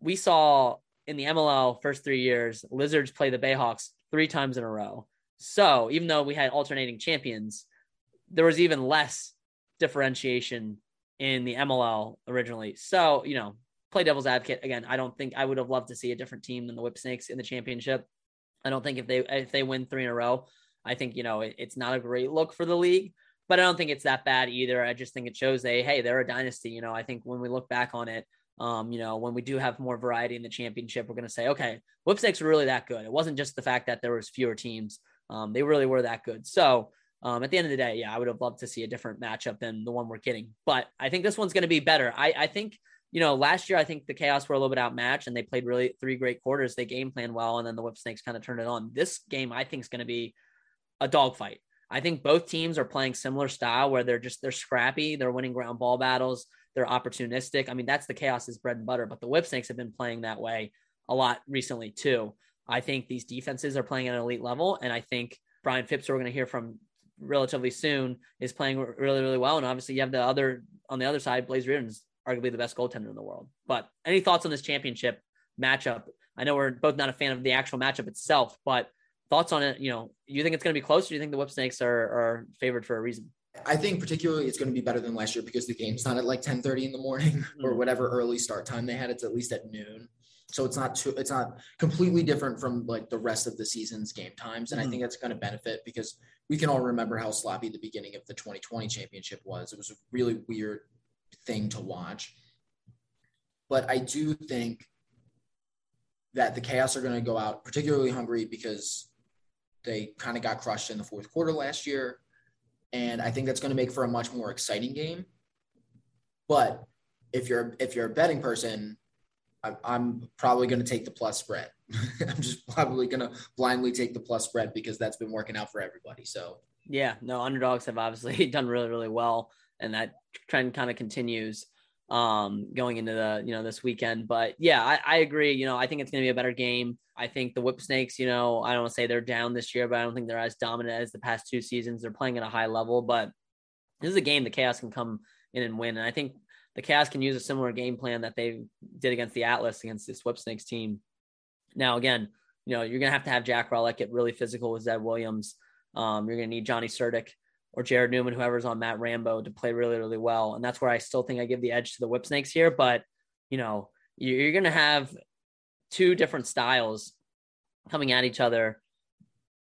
We saw in the MLL first three years, Lizards play the Bayhawks three times in a row. So even though we had alternating champions, there was even less differentiation in the MLL originally. So, you know, play devil's advocate again. I don't think I would have loved to see a different team than the Whipsnakes in the championship. I don't think if they if they win three in a row, I think you know it, it's not a great look for the league. But I don't think it's that bad either. I just think it shows they hey they're a dynasty. You know, I think when we look back on it, um, you know, when we do have more variety in the championship, we're going to say, okay, Whipsnakes were really that good. It wasn't just the fact that there was fewer teams; um, they really were that good. So um, at the end of the day, yeah, I would have loved to see a different matchup than the one we're getting. But I think this one's going to be better. I, I think you know, last year I think the Chaos were a little bit outmatched and they played really three great quarters. They game plan well, and then the Whipsnakes kind of turned it on. This game I think is going to be a dogfight. I think both teams are playing similar style where they're just they're scrappy, they're winning ground ball battles, they're opportunistic. I mean, that's the chaos is bread and butter, but the Whip Snakes have been playing that way a lot recently too. I think these defenses are playing at an elite level, and I think Brian Phipps, who we're going to hear from relatively soon, is playing really, really well. And obviously, you have the other on the other side, Blaze Riorden's arguably the best goaltender in the world. But any thoughts on this championship matchup? I know we're both not a fan of the actual matchup itself, but thoughts on it? You know, you think it's going to be close? Or do you think the Whip Snakes are, are favored for a reason? I think particularly it's going to be better than last year because the game's not at like 10 30 in the morning or mm. whatever early start time they had. It's at least at noon. So it's not too, it's not completely different from like the rest of the season's game times. And mm-hmm. I think that's going to benefit because we can all remember how sloppy the beginning of the 2020 championship was. It was a really weird thing to watch. But I do think that the Chaos are going to go out particularly hungry because they kind of got crushed in the fourth quarter last year. And I think that's going to make for a much more exciting game. But if you're if you're a betting person, I'm probably going to take the plus spread. I'm just probably going to blindly take the plus spread because that's been working out for everybody. So yeah, no underdogs have obviously done really really well, and that trend kind of continues um going into the you know this weekend. But yeah I, I agree you know i think it's going to be a better game. I think the whip snakes you know i don't want to say they're down this year but i don't think they're as dominant as the past two seasons. They're playing at a high level but this is a game the chaos can come in and win. And i think the chaos can use a similar game plan that they did against the atlas against this whip snakes team. Now again you know you're going to have to have jack Rowlett get really physical with zed williams. Um, you're going to need johnny Surdick or Jarrod Neumann, whoever's on Matt Rambo, to play really, really well. And that's where I still think I give the edge to the Whip Snakes here. But, you know, you're going to have two different styles coming at each other.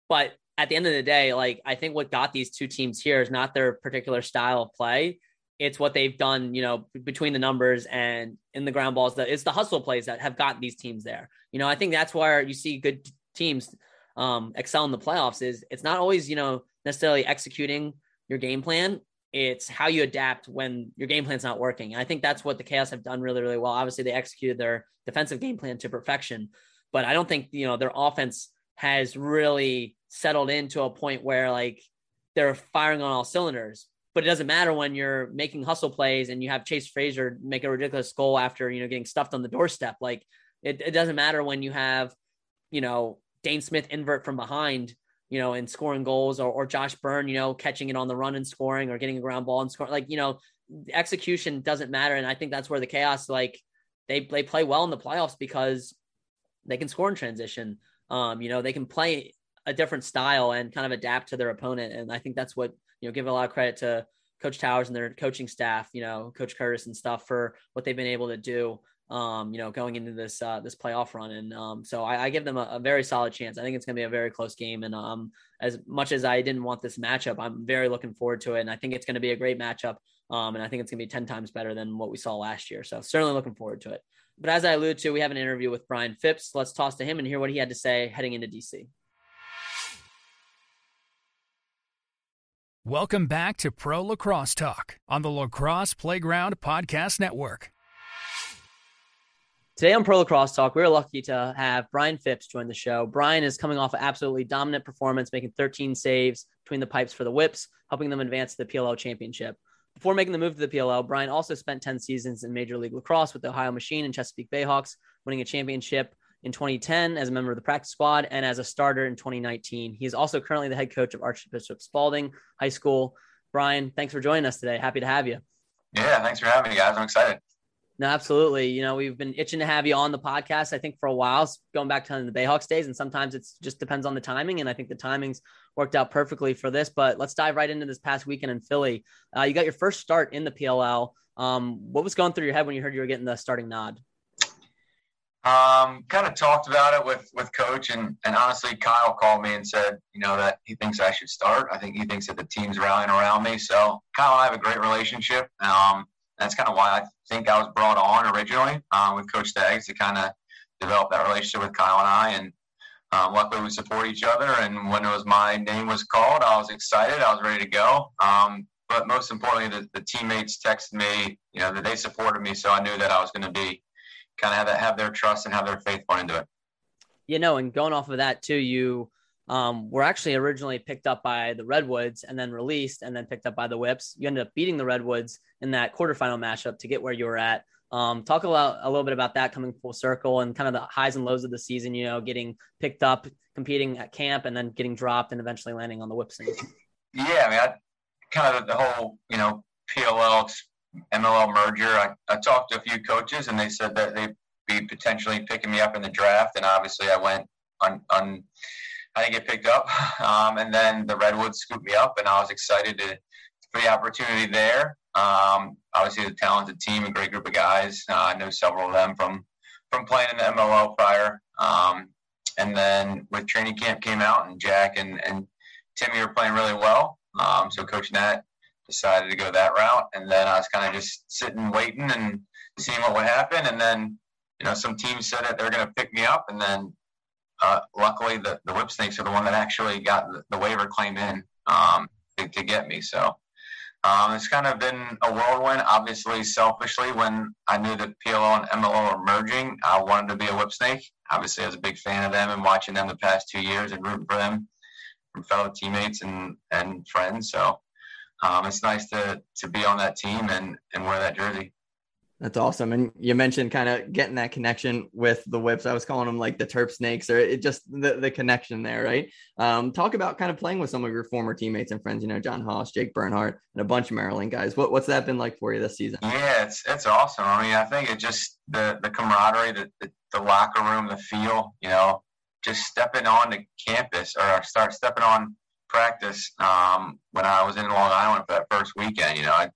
But at the end of the day, like, I think what got these two teams here is not their particular style of play. It's what they've done, you know, between the numbers and in the ground balls. That it's the hustle plays that have gotten these teams there. You know, I think that's where you see good teams um, excel in the playoffs. Is it's not always, you know, necessarily executing your game plan. It's how you adapt when your game plan's not working. And I think that's what the Chaos have done really, really well. Obviously, they executed their defensive game plan to perfection, but I don't think you know their offense has really settled into a point where like they're firing on all cylinders. But it doesn't matter when you're making hustle plays and you have Chase Fraser make a ridiculous goal after you know getting stuffed on the doorstep. Like it, it doesn't matter when you have you know Dane Smith invert from behind you know, and scoring goals or, or Josh Byrne, you know, catching it on the run and scoring or getting a ground ball and scoring. Like, you know, execution doesn't matter. And I think that's where the chaos, like, they, they play well in the playoffs because they can score in transition. Um, you know, they can play a different style and kind of adapt to their opponent. And I think that's what, you know, give a lot of credit to Coach Towers and their coaching staff, you know, Coach Curtis and stuff for what they've been able to do um, you know, going into this uh, this playoff run. And um, so I, I give them a, a, very solid chance. I think it's going to be a very close game. And um, as much as I didn't want this matchup, I'm very looking forward to it. And I think it's going to be a great matchup. Um, and I think it's going to be 10 times better than what we saw last year. So certainly looking forward to it. But as I alluded to, we have an interview with Brian Phipps. Let's toss to him and hear what he had to say heading into DC. Welcome back to Pro Lacrosse Talk on the Lacrosse Playground Podcast Network. Today on Pro Lacrosse Talk, we're lucky to have Brian Phipps join the show. Brian is coming off an absolutely dominant performance, making 13 saves between the pipes for the Whips, helping them advance to the PLL championship. Before making the move to the PLL, Brian also spent 10 seasons in Major League Lacrosse with the Ohio Machine and Chesapeake Bayhawks, winning a championship in 2010 as a member of the practice squad and as a starter in 2019. He is also currently the head coach of Archbishop Spalding High School. Brian, thanks for joining us today. Happy to have you. Yeah, thanks for having me, guys. I'm excited. No, absolutely. You know, we've been itching to have you on the podcast, I think, for a while, going back to the Bayhawks days. And sometimes it just depends on the timing. And I think the timing's worked out perfectly for this. But let's dive right into this past weekend in Philly. Uh, you got your first start in the PLL. Um, what was going through your head when you heard you were getting the starting nod? Um, kind of talked about it with with coach, and and honestly, Kyle called me and said, you know, that he thinks I should start. I think he thinks that the team's rallying around me. So Kyle and I have a great relationship. Um, that's kind of why I think I was brought on originally uh, with Coach Staggs to kind of develop that relationship with Kyle and I. And um, luckily, we support each other. And when it was my name was called, I was excited. I was ready to go. Um, but most importantly, the, the, teammates texted me, you know, that they supported me, so I knew that I was going to be kind of have have their trust and have their faith going into it. You know, and going off of that too, you um, were actually originally picked up by the Redwoods and then released and then picked up by the Whips. You ended up beating the Redwoods in that quarterfinal matchup to get where you were at. Um, talk a, lot, a little bit about that coming full circle and kind of the highs and lows of the season, you know, getting picked up, competing at camp, and then getting dropped and eventually landing on the Whips. Yeah, I mean, I, kind of the whole, you know, PLL, MLL merger. I, I talked to a few coaches and they said that they'd be potentially picking me up in the draft. And obviously I went on, on I didn't get picked up. Um, and then the Redwoods scooped me up, and I was excited to, for the opportunity there. Um, obviously, a talented team, a great group of guys. Uh, I know several of them from from playing in the MLL prior. Um, and then with training camp came out, and Jack and, and Timmy were playing really well. Um, so Coach Nat decided to go that route, and then I was kind of just sitting, waiting, and seeing what would happen. And then, you know, some teams said that they're going to pick me up, and then uh, luckily, the, the Whip Snakes are the one that actually got the, waiver claim in um, to, to, get me. So um, it's kind of been a whirlwind. Obviously, selfishly, when I knew that PLL and MLL were merging, I wanted to be a Whip Snake. Obviously, I was a big fan of them and watching them the past two years and rooting for them from fellow teammates and, and friends. So um, it's nice to, to be on that team and, and wear that jersey. That's awesome. And you mentioned kind of getting that connection with the whips. I was calling them like the Terp snakes or it just the, the connection there, right? Um, talk about kind of playing with some of your former teammates and friends, you know, John Haus, Jake Bernhardt, and a bunch of Maryland guys. What, what's that been like for you this season? Yeah, it's, it's awesome. I mean, I think it just the, the camaraderie, the, the, the locker room, the feel, you know, just stepping on the campus or start stepping on practice um, when I was in Long Island for that first weekend, you know, I,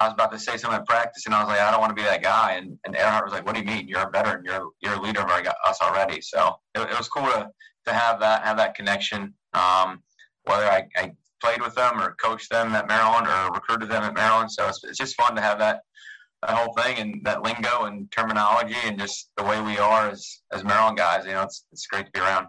I was about to say something at practice, and I was like, I don't want to be that guy. And, and Earhart was like, What do you mean? You're a veteran. You're you're a leader of our, us already. So it, it, was cool to, to have that have that connection. Um, whether I, I, played with them or coached them at Maryland or recruited them at Maryland, so it's, it's just fun to have that that whole thing and that lingo and terminology and just the way we are as as Maryland guys. You know, it's it's great to be around.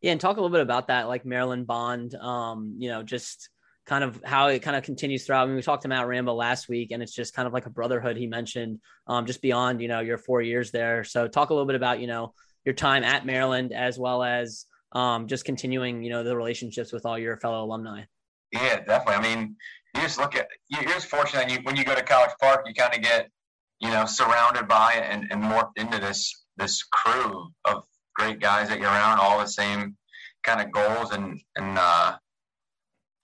Yeah, and talk a little bit about that, like Maryland bond. Um, you know, just kind of how it kind of continues throughout. I mean, we talked to Matt Rambo last week, and it's just kind of like a brotherhood he mentioned, um, just beyond you know your four years there. So talk a little bit about you know your time at Maryland as well as um, just continuing you know the relationships with all your fellow alumni. Yeah, definitely. I mean, you just look at you're just fortunate you, when you go to College Park, you kind of get you know surrounded by and, and morphed into this this crew of great guys that you're around, all the same kind of goals and and uh,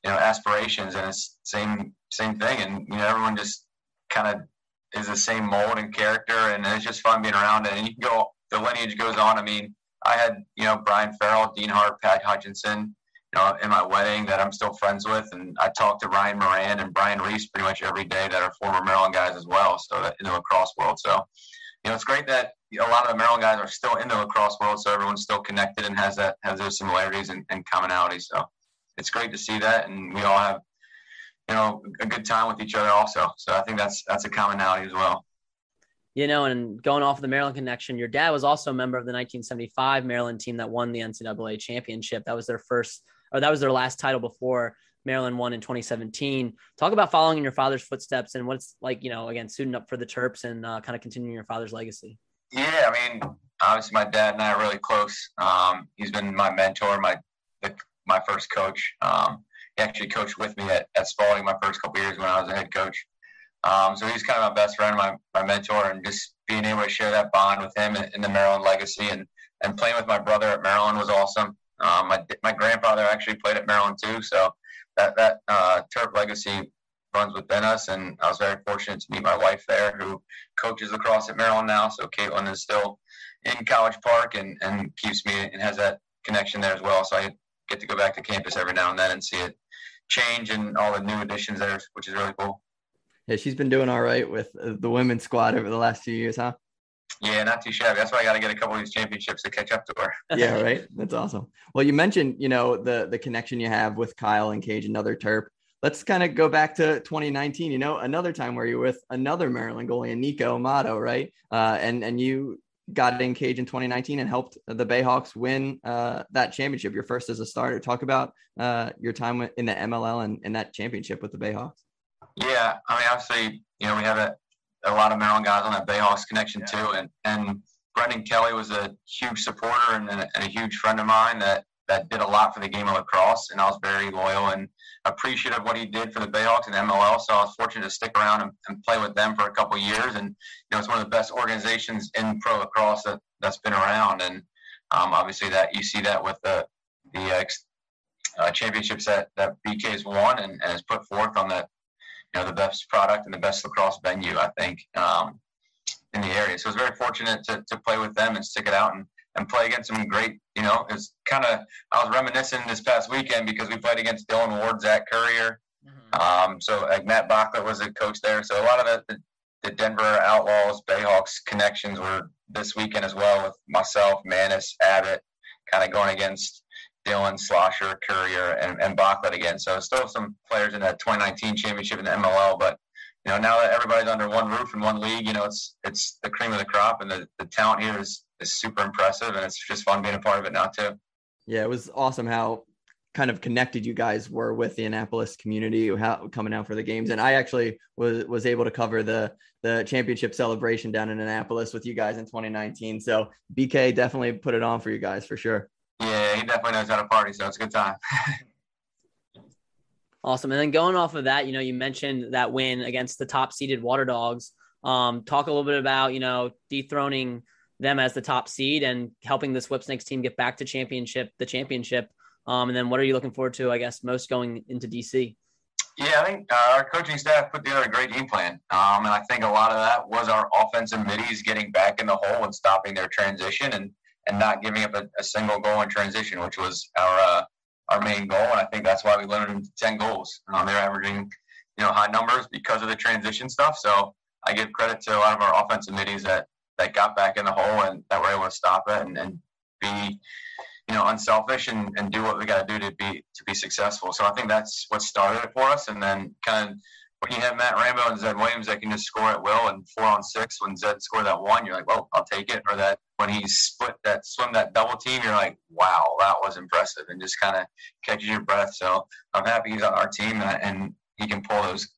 you know aspirations and it's same same thing. And you know everyone just kind of is the same mold and character and it's just fun being around it. And you can go the lineage goes on. I mean i had you know brian farrell dean hart pat hutchinson you know in my wedding that i'm still friends with. And i talk to ryan moran and brian reese pretty much every day that are former maryland guys as well. So that in the lacrosse world. So you know it's great that a lot of the maryland guys are still in the lacrosse world. So everyone's still connected and has that has those similarities and, and commonalities. So it's great to see that, and we all have you know a good time with each other also. So I think that's that's a commonality as well. You know, and going off of the Maryland connection, your dad was also a member of the 1975 Maryland team that won the NCAA championship. That was their first, or that was their last title before Maryland won in 2017. Talk about following in your father's footsteps and what's like, you know, again, suiting up for the Terps and uh, kind of continuing your father's legacy. Yeah, I mean, obviously my dad and I are really close. Um, he's been my mentor, my the my first coach. Um, he actually coached with me at, at Spalding my first couple years when I was a head coach. Um, so was kind of my best friend, my, my mentor, and just being able to share that bond with him in, in the Maryland legacy and, and playing with my brother at Maryland was awesome. Um, my, my grandfather actually played at Maryland too, so that that uh, Terp legacy runs within us. And I was very fortunate to meet my wife there, who coaches lacrosse at Maryland now. So Caitlin is still in College Park and, and keeps me and has that connection there as well. So I get to go back to campus every now and then and see it change and all the new additions there, which is really cool. Yeah, she's been doing all right with the women's squad over the last few years, huh? Yeah, not too shabby. That's why I got to get a couple of these championships to catch up to her. yeah, right. That's awesome. Well, you mentioned, you know, the the connection you have with Kyle and Cage, another Terp. Let's kind of go back to 2019. You know, another time where you're with another Maryland goalie, Niko Amato, right? Uh, and and you got in Cage in 2019 and helped the Bayhawks win uh, that championship. Your first as a starter. Talk about uh, your time in the MLL and, and that championship with the Bayhawks. Yeah, I mean, obviously, you know, we have a, a lot of Maryland guys on that Bayhawks connection too, and and Brendan Kelly was a huge supporter and, and, a, and a huge friend of mine that that did a lot for the game of lacrosse, and I was very loyal and appreciative of what he did for the Bayhawks and the MLL. So I was fortunate to stick around and, and play with them for a couple years. And you know, it's one of the best organizations in pro lacrosse that that's been around. And um, obviously, that you see that with the the uh, uh championships that that BK has won and, and has put forth on that you know the best product and the best lacrosse venue. I think. Um, in the area, so I was very fortunate to, to play with them and stick it out and and play against some great, you know, it's kind of, I was reminiscing this past weekend because we played against Dillon Ward, Zach Currier. Mm-hmm. Um, so like Matt Bachler was a coach there. So a lot of the, the, the, Denver Outlaws, Bayhawks connections were this weekend as well with myself, Manis, Abbott, kind of going against Dillon, Slosher, Currier, and, and Bachler again. So still some players in that 2019 championship in the MLL, but you know, now that everybody's under one roof in one league, you know, it's it's the cream of the crop, and the, the talent here is is super impressive, and it's just fun being a part of it now too. Yeah, it was awesome how kind of connected you guys were with the Annapolis community how, coming out for the games. And I actually was was able to cover the the championship celebration down in Annapolis with you guys in 2019. So BK definitely put it on for you guys for sure. Yeah, he definitely knows how to party, so it's a good time. awesome. And then going off of that, you know, you mentioned that win against the top seeded Water Dogs. Um, talk a little bit about, you know, dethroning them as the top seed and helping this Whip Snakes team get back to championship, the championship. Um, and then what are you looking forward to, I guess, most going into DC? Yeah, I think uh, our coaching staff put together a great game plan. Um, and I think a lot of that was our offensive middies getting back in the hole and stopping their transition and, and not giving up a, a single goal in transition, which was our uh, our main goal. And I think that's why we limited them to 10 goals. Um, they're averaging, you know, high numbers because of the transition stuff. So I give credit to a lot of our offensive middies that that got back in the hole and that were able to stop it and, and be you know unselfish and, and do what we got to do to be to be successful. So I think that's what started it for us. And then kind of when you have Matt Rambo and Zed Williams that can just score at will and four on six when Zed scored that one, you're like, well, I'll take it. Or that when he split that swim that double team, you're like, wow, that was impressive and just kind of catches your breath. So I'm happy he's on our team and, and he can pull those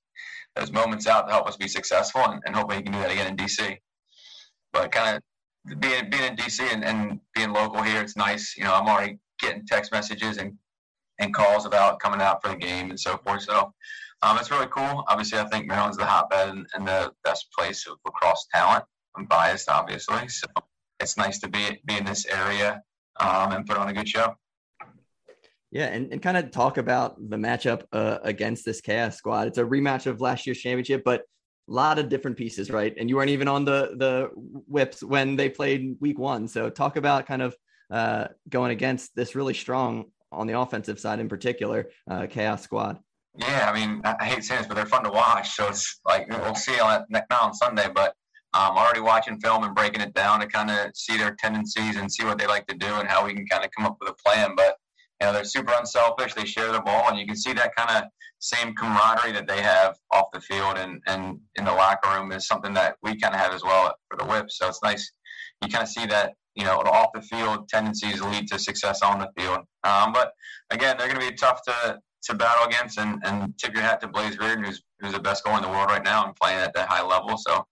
those moments out to help us be successful and, and hopefully he can do that again in DC but kind of being being in DC and, and being local here, it's nice. You know, I'm already getting text messages and and calls about coming out for the game and so forth. So um, it's really cool. Obviously, I think Maryland's the hotbed and, and the best place of lacrosse talent. I'm biased, obviously, so it's nice to be be in this area um, and put on a good show. Yeah, and, and kind of talk about the matchup uh, against this Chaos squad. It's a rematch of last year's championship, but a lot of different pieces, right? And you weren't even on the the whips when they played week one. So talk about kind of uh, going against this really strong on the offensive side in particular, uh, Chaos Squad. Yeah, I mean, I hate saying this, but they're fun to watch. So it's like we'll see on now on Sunday, but um, already watching film and breaking it down to kind of see their tendencies and see what they like to do and how we can kind of come up with a plan. But you know, they're super unselfish. They share the ball, and you can see that kind of same camaraderie that they have off the field and, and in the locker room is something that we kind of have as well for the whip. So it's nice. You kind of see that, you know, off the field tendencies lead to success on the field. Um, but again, they're going to be tough to, to battle against and, and tip your hat to Blaze Riorden, who's, who's the best goalie in the world right now and playing at that high level. So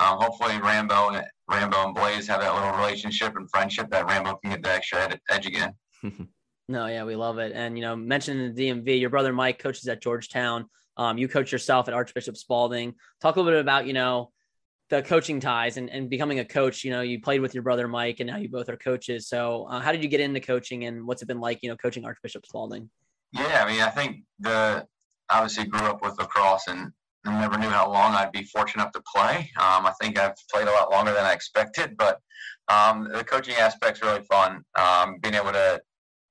um, hopefully Rambo and Rambo and Blaze have that little relationship and friendship that Rambo can get the extra edge again. No, yeah, we love it. And you know, mentioning the DMV, your brother Mike coaches at Georgetown. Um, you coach yourself at Archbishop Spalding. Talk a little bit about you know the coaching ties and, and becoming a coach. You know, you played with your brother Mike, and now you both are coaches. So, uh, how did you get into coaching, and what's it been like? You know, coaching Archbishop Spalding. Yeah, I mean, I think the obviously grew up with lacrosse and never knew how long I'd be fortunate enough to play. Um, I think I've played a lot longer than I expected, but um, the coaching aspect's really fun. Um, being able to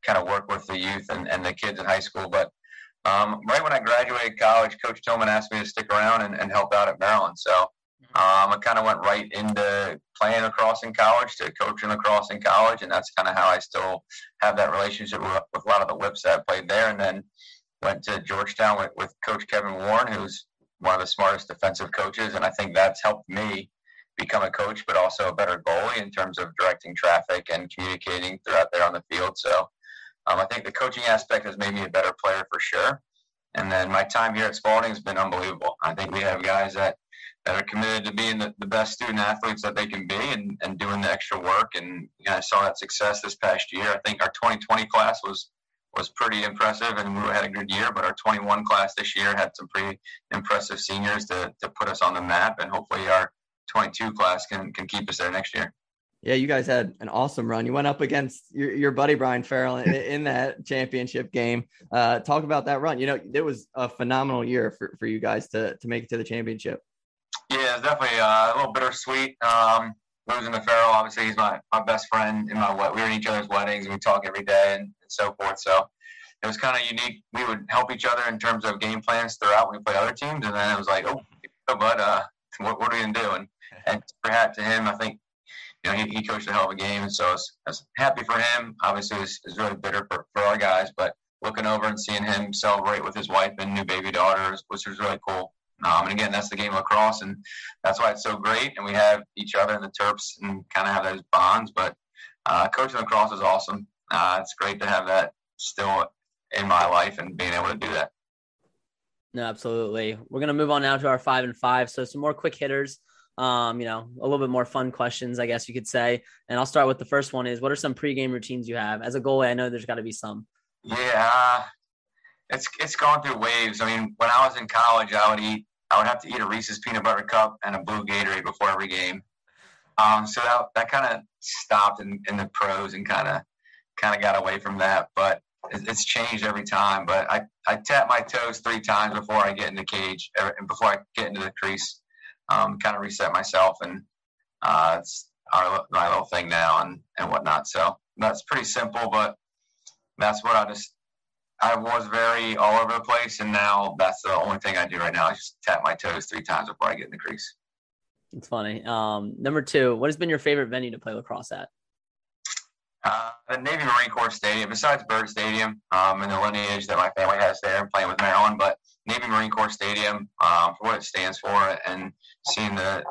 kind of work with the youth and, and the kids in high school. But um, right when I graduated college, Coach Tillman asked me to stick around and, and help out at Maryland. So um, I kind of went right into playing lacrosse in college to coaching lacrosse in college, and that's kind of how I still have that relationship with, with a lot of the whips that I played there. And then went to Georgetown with, with Coach Kevin Warren, who's one of the smartest defensive coaches, and I think that's helped me become a coach, but also a better goalie in terms of directing traffic and communicating throughout there on the field. So um, I think the coaching aspect has made me a better player for sure. And then my time here at Spalding has been unbelievable. I think we have guys that that are committed to being the, the best student athletes that they can be and, and doing the extra work. And you know, I saw that success this past year. I think our 2020 class was was pretty impressive and we had a good year, but our 21 class this year had some pretty impressive seniors to, to put us on the map. And hopefully our 22 class can, can keep us there next year. Yeah, you guys had an awesome run. You went up against your, your buddy Brian Farrell in, in that championship game. Uh, talk about that run. You know, it was a phenomenal year for, for you guys to, to make it to the championship. Yeah, it's definitely uh, a little bittersweet. Um, losing to Farrell, obviously, he's my, my best friend in my we were in each other's weddings and we talk every day and, and so forth. So it was kind of unique. We would help each other in terms of game plans throughout when we play other teams, and then it was like, oh, but uh, what, what are we gonna do? And and hat to him, I think you know he, he coached a hell of a game, and so I was, I was happy for him. Obviously, it was, it was really bitter for, for our guys, but looking over and seeing him celebrate with his wife and new baby daughter, which was really cool. Um, and again, that's the game of lacrosse, and that's why it's so great. And we have each other in the Terps and kind of have those bonds. But uh, coaching lacrosse is awesome. Uh, it's great to have that still in my life and being able to do that. No, absolutely. We're gonna move on now to our five and five. So some more quick hitters. Um, you know, a little bit more fun questions, I guess you could say. And I'll start with the first one: is what are some pregame routines you have as a goalie? I know there's got to be some. Yeah, it's it's gone through waves. I mean, when I was in college, I would eat I would have to eat a Reese's peanut butter cup and a blue Gatorade before every game. Um, so that that kind of stopped in, in the pros and kind of kind of got away from that. But it's changed every time. But I, I tap my toes three times before I get in the cage and before I get into the crease, um, kind of reset myself. And uh, it's our, my little thing now and, and whatnot. So that's pretty simple, but that's what I just I was very all over the place, and now that's the only thing I do right now. I just tap my toes three times before I get in the crease. It's funny. Um, number two, what has been your favorite venue to play lacrosse at? Uh, the Navy Marine Corps Stadium, besides Byrd Stadium, um, and the lineage that my family has there and playing with Maryland, but Navy Marine Corps Stadium um, for what it stands for, and seeing the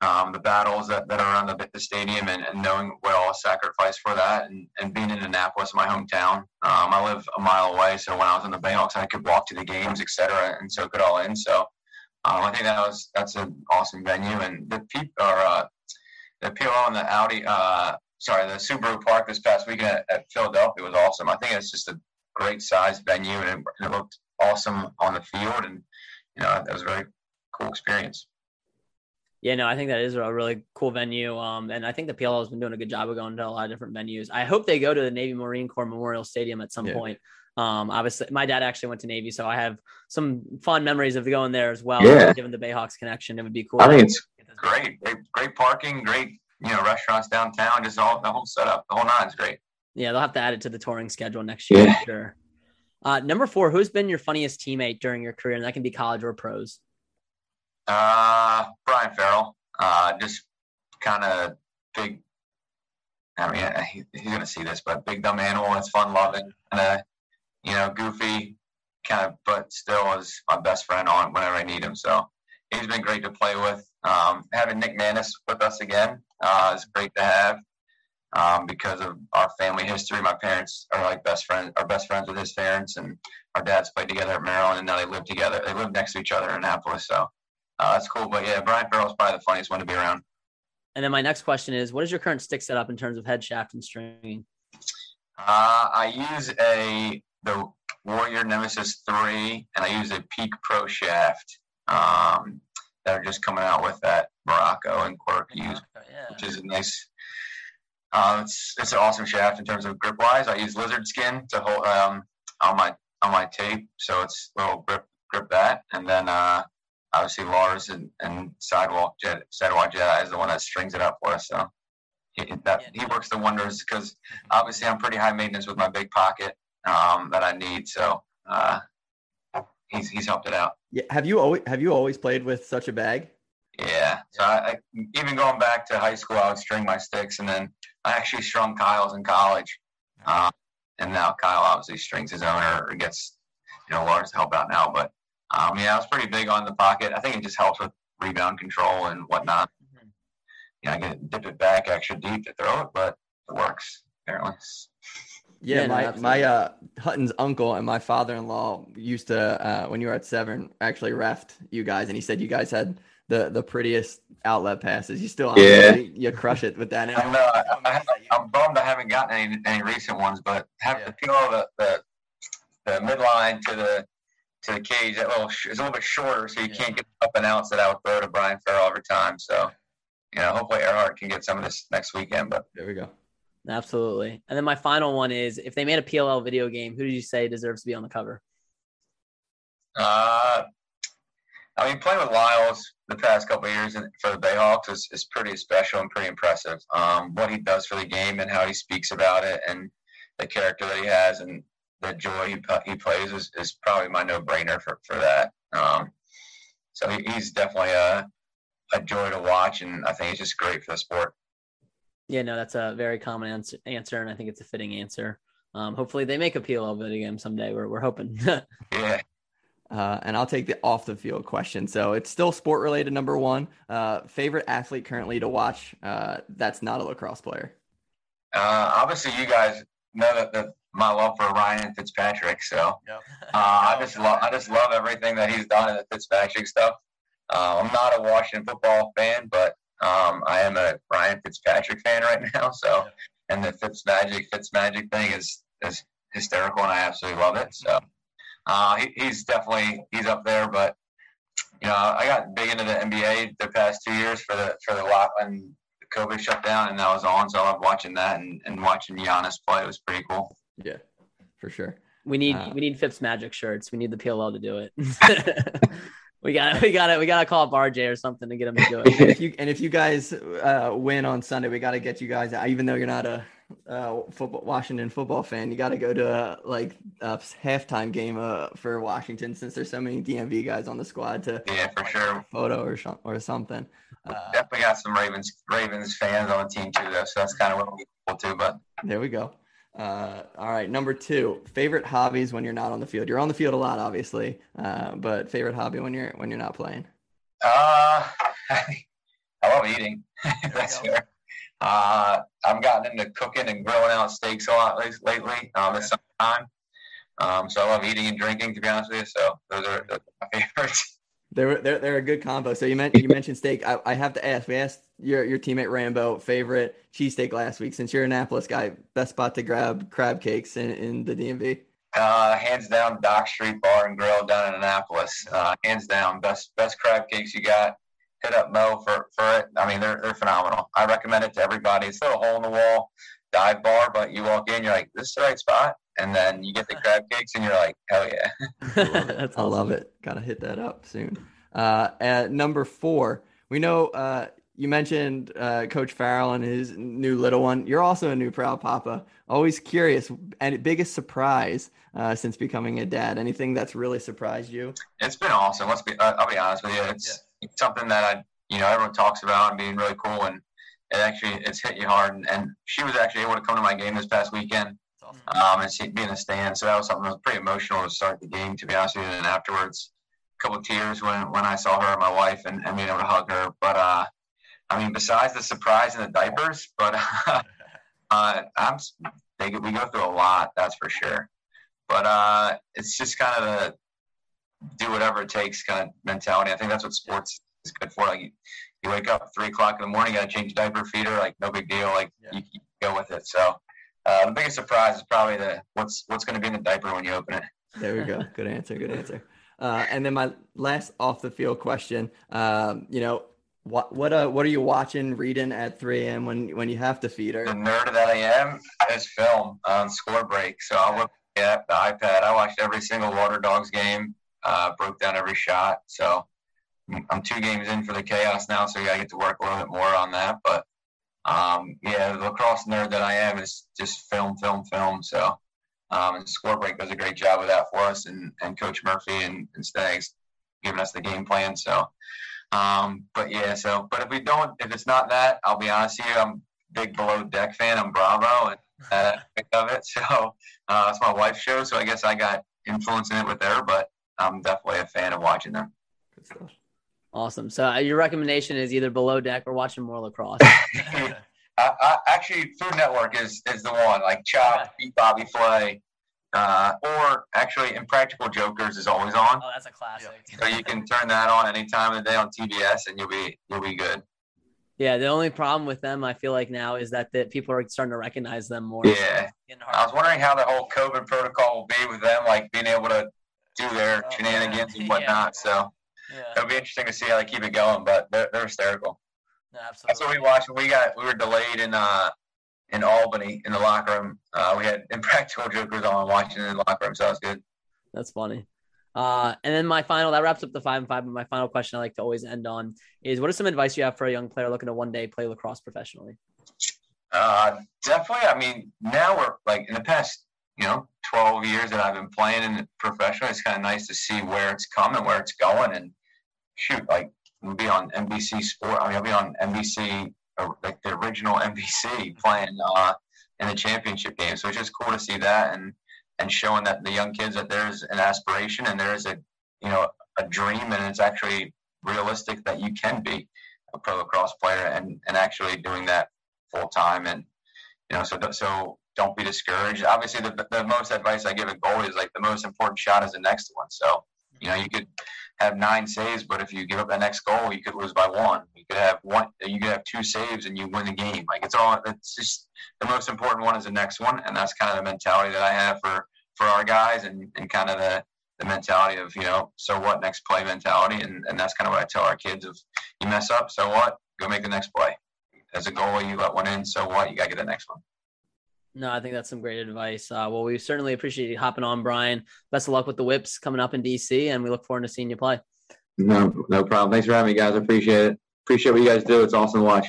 um, the battles that, that are around the, the stadium and, and, knowing what all sacrificed for that and, and being in Annapolis, my hometown. Um, I live a mile away, so when I was in the Bayhawks, I could walk to the games, etc., and soak it all in. So um, I think that was that's an awesome venue, and the people are uh, the PLL and the Audi, uh, sorry, the Subaru Park this past weekend at, at, Philadelphia was awesome. I think it's just a great size venue, and it, and it looked awesome on the field, and you know that was a very cool experience. Yeah, no, I think that is a really cool venue. Um, and I think the PLL has been doing a good job of going to a lot of different venues. I hope they go to the Navy Marine Corps Memorial Stadium at some yeah. point. Um, obviously, my dad actually went to Navy, so I have some fond memories of going there as well. Yeah. Given the Bayhawks connection, it would be cool. I think it's great, great, great parking, great, you know, restaurants downtown, just all the whole setup, the whole nine's great. Yeah, they'll have to add it to the touring schedule next year yeah. for sure. Uh, number four, who's been your funniest teammate during your career? And that can be college or pros. Uh, Brian Farrell. Uh, just kind of big. I mean, he, he's gonna see this, but big dumb animal. It's fun loving, kind of, you know, goofy, kind of, but still is my best friend on whenever I need him. So he's been great to play with. Um, having Nick Manis with us again uh, is great to have um, because of our family history. My parents are like best friends, are best friends with his parents, and our dads played together at Maryland, and now they live together. They live next to each other in Annapolis. So uh, that's cool. But yeah, Brian Farrell's probably the funniest one to be around. And then my next question is, what is your current stick setup in terms of head shaft and stringing? Uh, I use a the Warrior Nemesis three, and I use a Peak Pro shaft. Um, that are just coming out with that Morocco and Quirk use, yeah. which is a nice. Uh, it's it's an awesome shaft in terms of grip wise. I use lizard skin to hold um, on my on my tape, so it's a little grip grip that, and then uh, obviously Lars and, and Sidewalk Jet, Sidewalk Jet is the one that strings it up for us. So he, that he works the wonders because obviously I'm pretty high maintenance with my big pocket um, that I need. So uh, he's he's helped it out. Yeah. Have you always have you always played with such a bag? Yeah. So I, I, even going back to high school, I would string my sticks, and then I actually strung Kyle's in college. Um, and now Kyle obviously strings his own or gets you know Lars to help out now, but um, yeah, I was pretty big on the pocket. I think it just helps with rebound control and whatnot. Mm-hmm. Yeah, I can dip it back extra deep to throw it, but it works apparently. Yeah, yeah my no, my uh, Hutton's uncle and my father in law used to uh, when you were at Severn actually refed you guys, and he said you guys had the the prettiest outlet passes. You still Yeah. you crush it with that. I know. I, I, I'm bummed I haven't gotten any, any recent ones, but have to feel the, the the midline to the to the cage. That little sh- it's a little bit shorter, so you can't get up and outs that I would throw to Brian Farrell every time. So, you know, hopefully Ehrhardt can get some of this next weekend. But there we go. Absolutely. And then my final one is if they made a PLL video game, who did you say deserves to be on the cover? Uh, I mean, playing with Lyles the past couple years for the Bayhawks is, is pretty special and pretty impressive. Um, what he does for the game and how he speaks about it and the character that he has and the joy he, he plays is, is probably my no brainer for, for that. Um, so he, he's definitely a, a joy to watch, and I think he's just great for the sport. Yeah, no, that's a very common answer, answer and I think it's a fitting answer. Um, hopefully they make a PLL video game someday. We're, we're hoping. Uh, and I'll take the off the field question. So it's still sport related. Number one, uh, favorite athlete currently to watch. Uh, that's not a lacrosse player. Uh, obviously, you guys know that, that my love for Ryan Fitzpatrick. So uh, I just love I just love everything that he's done in the Fitzpatrick stuff. Uh, I'm not a Washington football fan, but um, I am a Ryan Fitzpatrick fan right now. So and the Fitz Magic Fitz Magic thing is is hysterical, and I absolutely love it. So uh, he, he's definitely he's up there, but. You know, I got big into the NBA the past two years for the for the lot when COVID shut down and that was on. So I love watching that and, and watching Giannis play. It was pretty cool. Yeah, for sure. we need Uh, we need Fitz Magic shirts. We need the PLL to do it. we got we got it. we got to call up RJ or something to get him to do and it. if you and if you guys uh, win on Sunday, we got to get you guys. Even though you're not a uh, football Washington football fan, you got to go to a, like a halftime game uh, for Washington since there's so many DMV guys on the squad to Yeah, for sure. photo or or something. Uh, Definitely got some Ravens Ravens fans on the team too, though. So that's kind of what we cool too. But There we go. Uh, all right, number two, favorite hobbies when you're not on the field. You're on the field a lot, obviously, uh, but favorite hobby when you're when you're not playing. uh, I love eating. that's fair. Uh, I've gotten into cooking and grilling out steaks a lot lately. Um, this summertime. Um, so I love eating and drinking. To be honest with you, so those are those are my favorites. They're they're, they're a good combo. So you mentioned you mentioned steak. I, I have to ask. We asked your your teammate Rambo favorite cheesesteak last week. Since you're an Annapolis guy, best spot to grab crab cakes in, in the DMV. Uh, hands down, Dock Street Bar and Grill down in Annapolis. Uh, hands down, best best crab cakes you got. Hit up Mo for, for it. I mean, they're they're phenomenal. I recommend it to everybody. It's a hole in the wall dive bar, but you walk in, you're like, this is the right spot, and then you get the crab cakes, and you're like, hell yeah. I love it. Gotta hit that up soon. Uh, at number four, we know uh, you mentioned uh, Coach Farrell and his new little one. You're also a new proud papa. Always curious and biggest surprise uh, since becoming a dad. Anything that's really surprised you? It's been awesome. Let's be. I- I'll be honest with you. It's, it's something that I, you know, everyone talks about and being really cool, and it actually it's hit you hard. And, and she was actually able to come to my game this past weekend, um, and see, be in the stand. So that was something that was pretty emotional to start the game. To be honest with you, and afterwards, a couple of tears when when I saw her and my wife and, and being able to hug her. But uh, I mean, besides the surprise and the diapers, but uh, I'm they we go through a lot. That's for sure. But uh, it's just kind of the do whatever it takes kind of mentality. I think that's what sports is good for. Like you, you wake up three o'clock in the morning, got to change diaper, feeder, like no big deal. Like you, you go with it. So uh, the biggest surprise is probably the what's what's going to be in the diaper when you open it. There we go. Good answer. Good answer. Uh, and then my last off the field question. Um, you know, what what uh what are you watching, reading at 3 a.m. when when you have to feed her? The nerd that I am is film on score break. So I'll look at the iPad. I watched every single Water Dogs game, uh, broke down every shot. So I'm- two games in for the chaos now, so I get to work a little bit more on that. But um, yeah, the lacrosse nerd that I am is just film, film, film. So um, and score break does a great job of that for us, and, and Coach Murphy and, and Stags giving us the game plan. So, um, but yeah, so but if we don't, if it's not that, I'll be honest with you, I'm big below deck fan. I'm Bravo and that aspect of it. So uh, it's my wife's show, so I guess I got influence in it with her, but I'm definitely a fan of watching them. Awesome. So uh, your recommendation is either below deck or watching more lacrosse. I, I, actually, Food Network is is the one. Like Chop, Beat Bobby Flay, Uh, or actually, Impractical Jokers is always on. Oh, that's a classic. So you can turn that on any time of the day on TBS, and you'll be you'll be good. Yeah, the only problem with them, I feel like now, is that the, people are starting to recognize them more. Yeah, I was wondering how the whole COVID protocol will be with them, like being able to do their Oh, shenanigans and whatnot. So it'll be interesting to see how they keep it going. But they're, they're hysterical. absolutely. That's what we watched. We got we were delayed in uh in Albany in the locker room. Uh, we had Impractical Jokers on watching in the locker room, so that was good. That's funny. Uh, and then my final that wraps up the five and five. But my final question I like to always end on is: What is some advice you have for a young player looking to one day play lacrosse professionally? Uh, definitely. I mean, now we're like in the past, you know, 12 years that I've been playing in the professional, it's kind of nice to see where it's coming, where it's going. And shoot, like, we'll be on NBC Sport. I mean, I'll be on NBC, like the original NBC playing uh, in the championship game. So it's just cool to see that and, and showing that the young kids that there's an aspiration and there is a, you know, a dream and it's actually realistic that you can be a pro lacrosse player and, and actually doing that full time. And, you know, so, so don't be discouraged. Obviously, the, the most advice I give a goalie is like the most important shot is the next one. So, you know, you could have nine saves, but if you give up that next goal, you could lose by one. You could have one, you could have two saves and you win the game. Like it's all, it's just the most important one is the next one. And that's kind of the mentality that I have for, for our guys and, and kind of the, the mentality of, you know, so what next play mentality. And, and that's kind of what I tell our kids of you mess up, so what? Go make the next play. As a goalie, you let one in, so what? You got to get the next one. No, I think that's some great advice. Uh, well, we certainly appreciate you hopping on, Brian. Best of luck with the whips coming up in DC, and we look forward to seeing you play. No, no problem. Thanks for having me, guys. I appreciate it. Appreciate what you guys do. It's awesome to watch.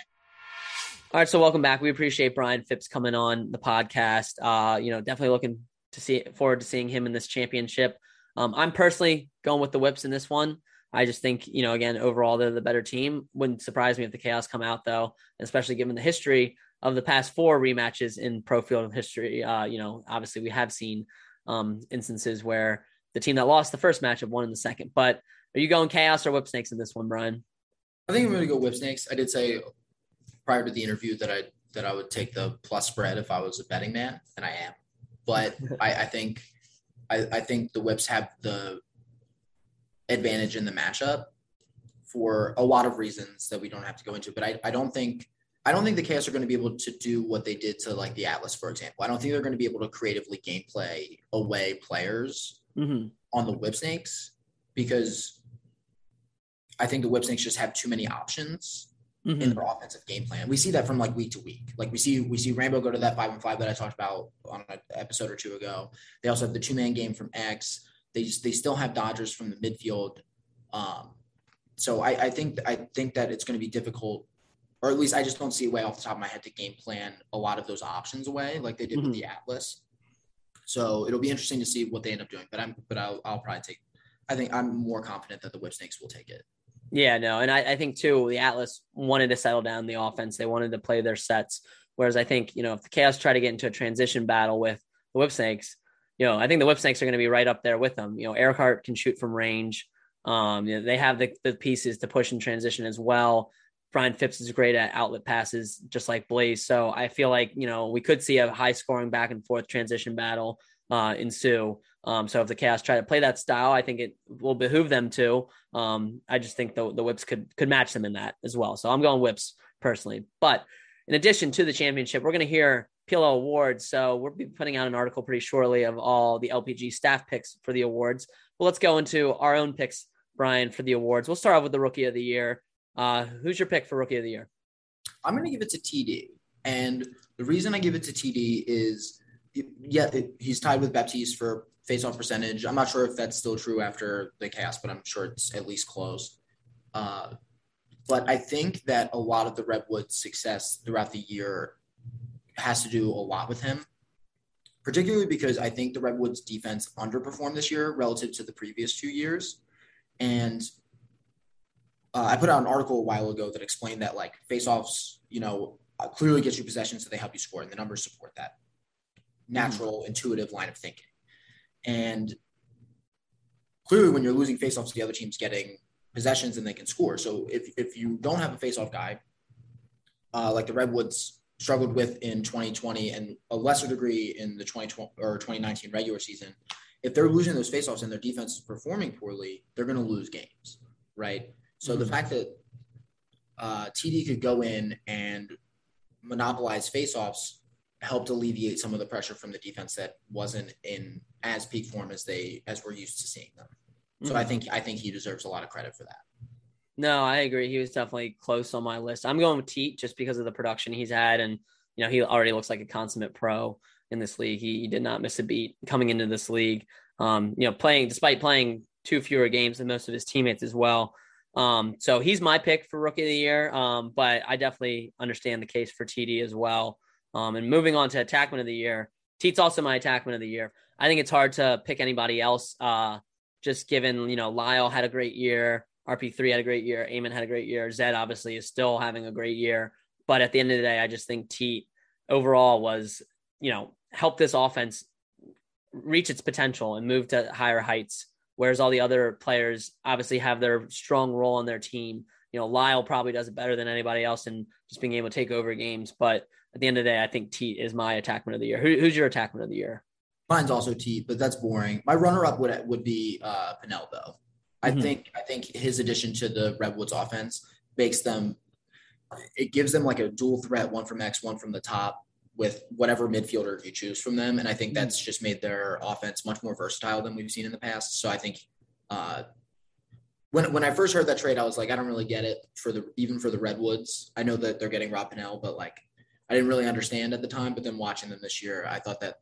All right, so welcome back. We appreciate Brian Phipps coming on the podcast. Uh, you know, definitely looking to see forward to seeing him in this championship. Um, I'm personally going with the whips in this one. I just think, you know, again, overall they're the better team. Wouldn't surprise me if the chaos come out though, especially given the history of the past four rematches in pro field history. Uh, you know, obviously we have seen um, instances where the team that lost the first match have won in the second. But are you going chaos or whip snakes in this one, Brian? I think I'm going to go whip snakes. I did say prior to the interview that I that I would take the plus spread if I was a betting man, and I am. But I, I think I, I think the whips have the advantage in the matchup for a lot of reasons that we don't have to go into. But I, I don't think I don't think the Chaos are going to be able to do what they did to like the Atlas, for example. I don't think they're going to be able to creatively gameplay away players mm-hmm. on the Whip Snakes because I think the Whip Snakes just have too many options mm-hmm. in their offensive game plan. We see that from like week to week. Like we see we see Rambo go to that five and five that I talked about on an episode or two ago. They also have the two man game from X. They just they still have Dodgers from the midfield. Um, so I, I think I think that it's going to be difficult, or at least I just don't see a way off the top of my head to game plan a lot of those options away like they did Mm-hmm. with the Atlas. So it'll be interesting to see what they end up doing. But I'm but I'll, I'll probably take. I think I'm more confident that the Whip Snakes will take it. Yeah, no, and I, I think too the Atlas wanted to settle down the offense. They wanted to play their sets. Whereas I think you know if the Chaos try to get into a transition battle with the Whip Snakes, you know I think the Whip Snakes are going to be right up there with them. You know, Ehrhardt can shoot from range. Um, you know, they have the, the pieces to push in transition as well. Brian Phipps is great at outlet passes, just like Blaze. So I feel like you know we could see a high scoring back and forth transition battle uh, ensue. Um, so if the Chaos try to play that style, I think it will behoove them to. Um, I just think the the Whips could could match them in that as well. So I'm going Whips personally. But in addition to the championship, we're going to hear PLL awards. So we'll be putting out an article pretty shortly of all the LPG staff picks for the awards. But let's go into our own picks, Brian, for the awards. We'll start off with the Rookie of the Year. Uh, who's your pick for Rookie of the Year? I'm going to give it to TD. And the reason I give it to TD is, yeah, it, he's tied with Baptiste for face-off percentage. I'm not sure if that's still true after the chaos, but I'm sure it's at least close. Uh, but I think that a lot of the Redwood success throughout the year has to do a lot with him, particularly because I think the Redwoods defense underperformed this year relative to the previous two years. And uh, I put out an article a while ago that explained that like face-offs, you know, uh, clearly get you possession, so they help you score, and the numbers support that natural, intuitive line of thinking. And clearly, when you're losing face-offs, the other team's getting possessions and they can score. So if if you don't have a face-off guy, uh, like the Redwoods struggled with in 2020 and a lesser degree in the 2020 or 2019 regular season, if they're losing those faceoffs and their defense is performing poorly, they're going to lose games, right? So the fact that uh, TD could go in and monopolize faceoffs helped alleviate some of the pressure from the defense that wasn't in as peak form as they as we're used to seeing them. So mm-hmm. I think I think he deserves a lot of credit for that. No, I agree. He was definitely close on my list. I'm going with Teat just because of the production he's had, and you know he already looks like a consummate pro in this league. He, he did not miss a beat coming into this league. Um, you know, playing despite playing two fewer games than most of his teammates as well. Um, so he's my pick for rookie of the year. Um, but I definitely understand the case for TD as well. Um, and moving on to attackman of the year, Teat's also my attackman of the year. I think it's hard to pick anybody else, uh, just given you know Lyle had a great year. RP3 had a great year. Ament had a great year. Zed obviously is still having a great year. But at the end of the day, I just think Teat overall was, you know, help this offense reach its potential and move to higher heights. Whereas all the other players obviously have their strong role on their team. You know, Lyle probably does it better than anybody else in just being able to take over games. But at the end of the day, I think Teat is my attackman of the year. Who, who's your attackman of the year? Mine's also Teat, but that's boring. My runner up would would be uh. I mm-hmm. think I think his addition to the Redwoods offense makes them it gives them like a dual threat, one from X, one from the top, with whatever midfielder you choose from them. And I think that's just made their offense much more versatile than we've seen in the past. So I think uh, when when I first heard that trade, I was like, I don't really get it for the even for the Redwoods. I know that they're getting Rob Pannell, but like I didn't really understand at the time. But then watching them this year, I thought that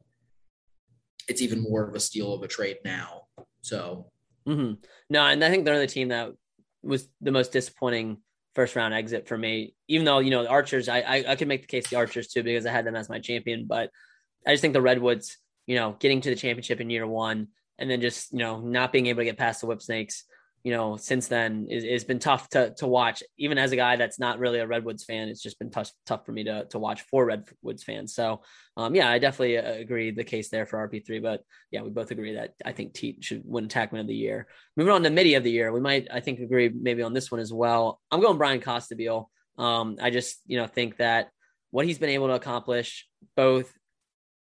it's even more of a steal of a trade now. So Mm-hmm. No, and I think they're the team that was the most disappointing first round exit for me. Even though you know the Archers, I, I I could make the case the Archers too because I had them as my champion, but I just think the Redwoods, you know, getting to the championship in year one and then just you know not being able to get past the Whip Snakes you know, since then it, has been tough to to watch. Even as a guy that's not really a Redwoods fan, it's just been tough tough for me to to watch for Redwoods fans. So, um, yeah, I definitely uh, agree the case there for RP three. But yeah, we both agree that I think Teat should win Attackman of the Year. Moving on to Midi of the Year, we might I think agree maybe on this one as well. I'm going Bryan Costabile. Um, I just you know think that what he's been able to accomplish, both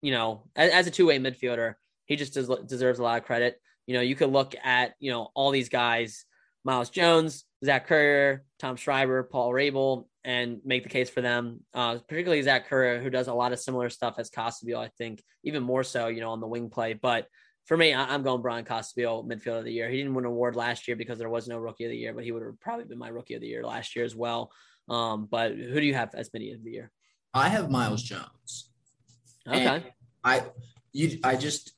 you know as, as a two way midfielder, he just des- deserves a lot of credit you know, you could look at, you know, all these guys, Miles Jones, Zach Currier, Tom Schreiber, Paul Rabil, and make the case for them. Uh, particularly Zach Currier, who does a lot of similar stuff as Costabile, I think, even more so, you know, on the wing play. But for me, I- am going Bryan Costabile, midfield of the year. He didn't win an award last year because there was no rookie of the year, but he would have probably been my rookie of the year last year as well. Um, but who do you have as many of the year? I have Miles Jones. Okay. And I you I just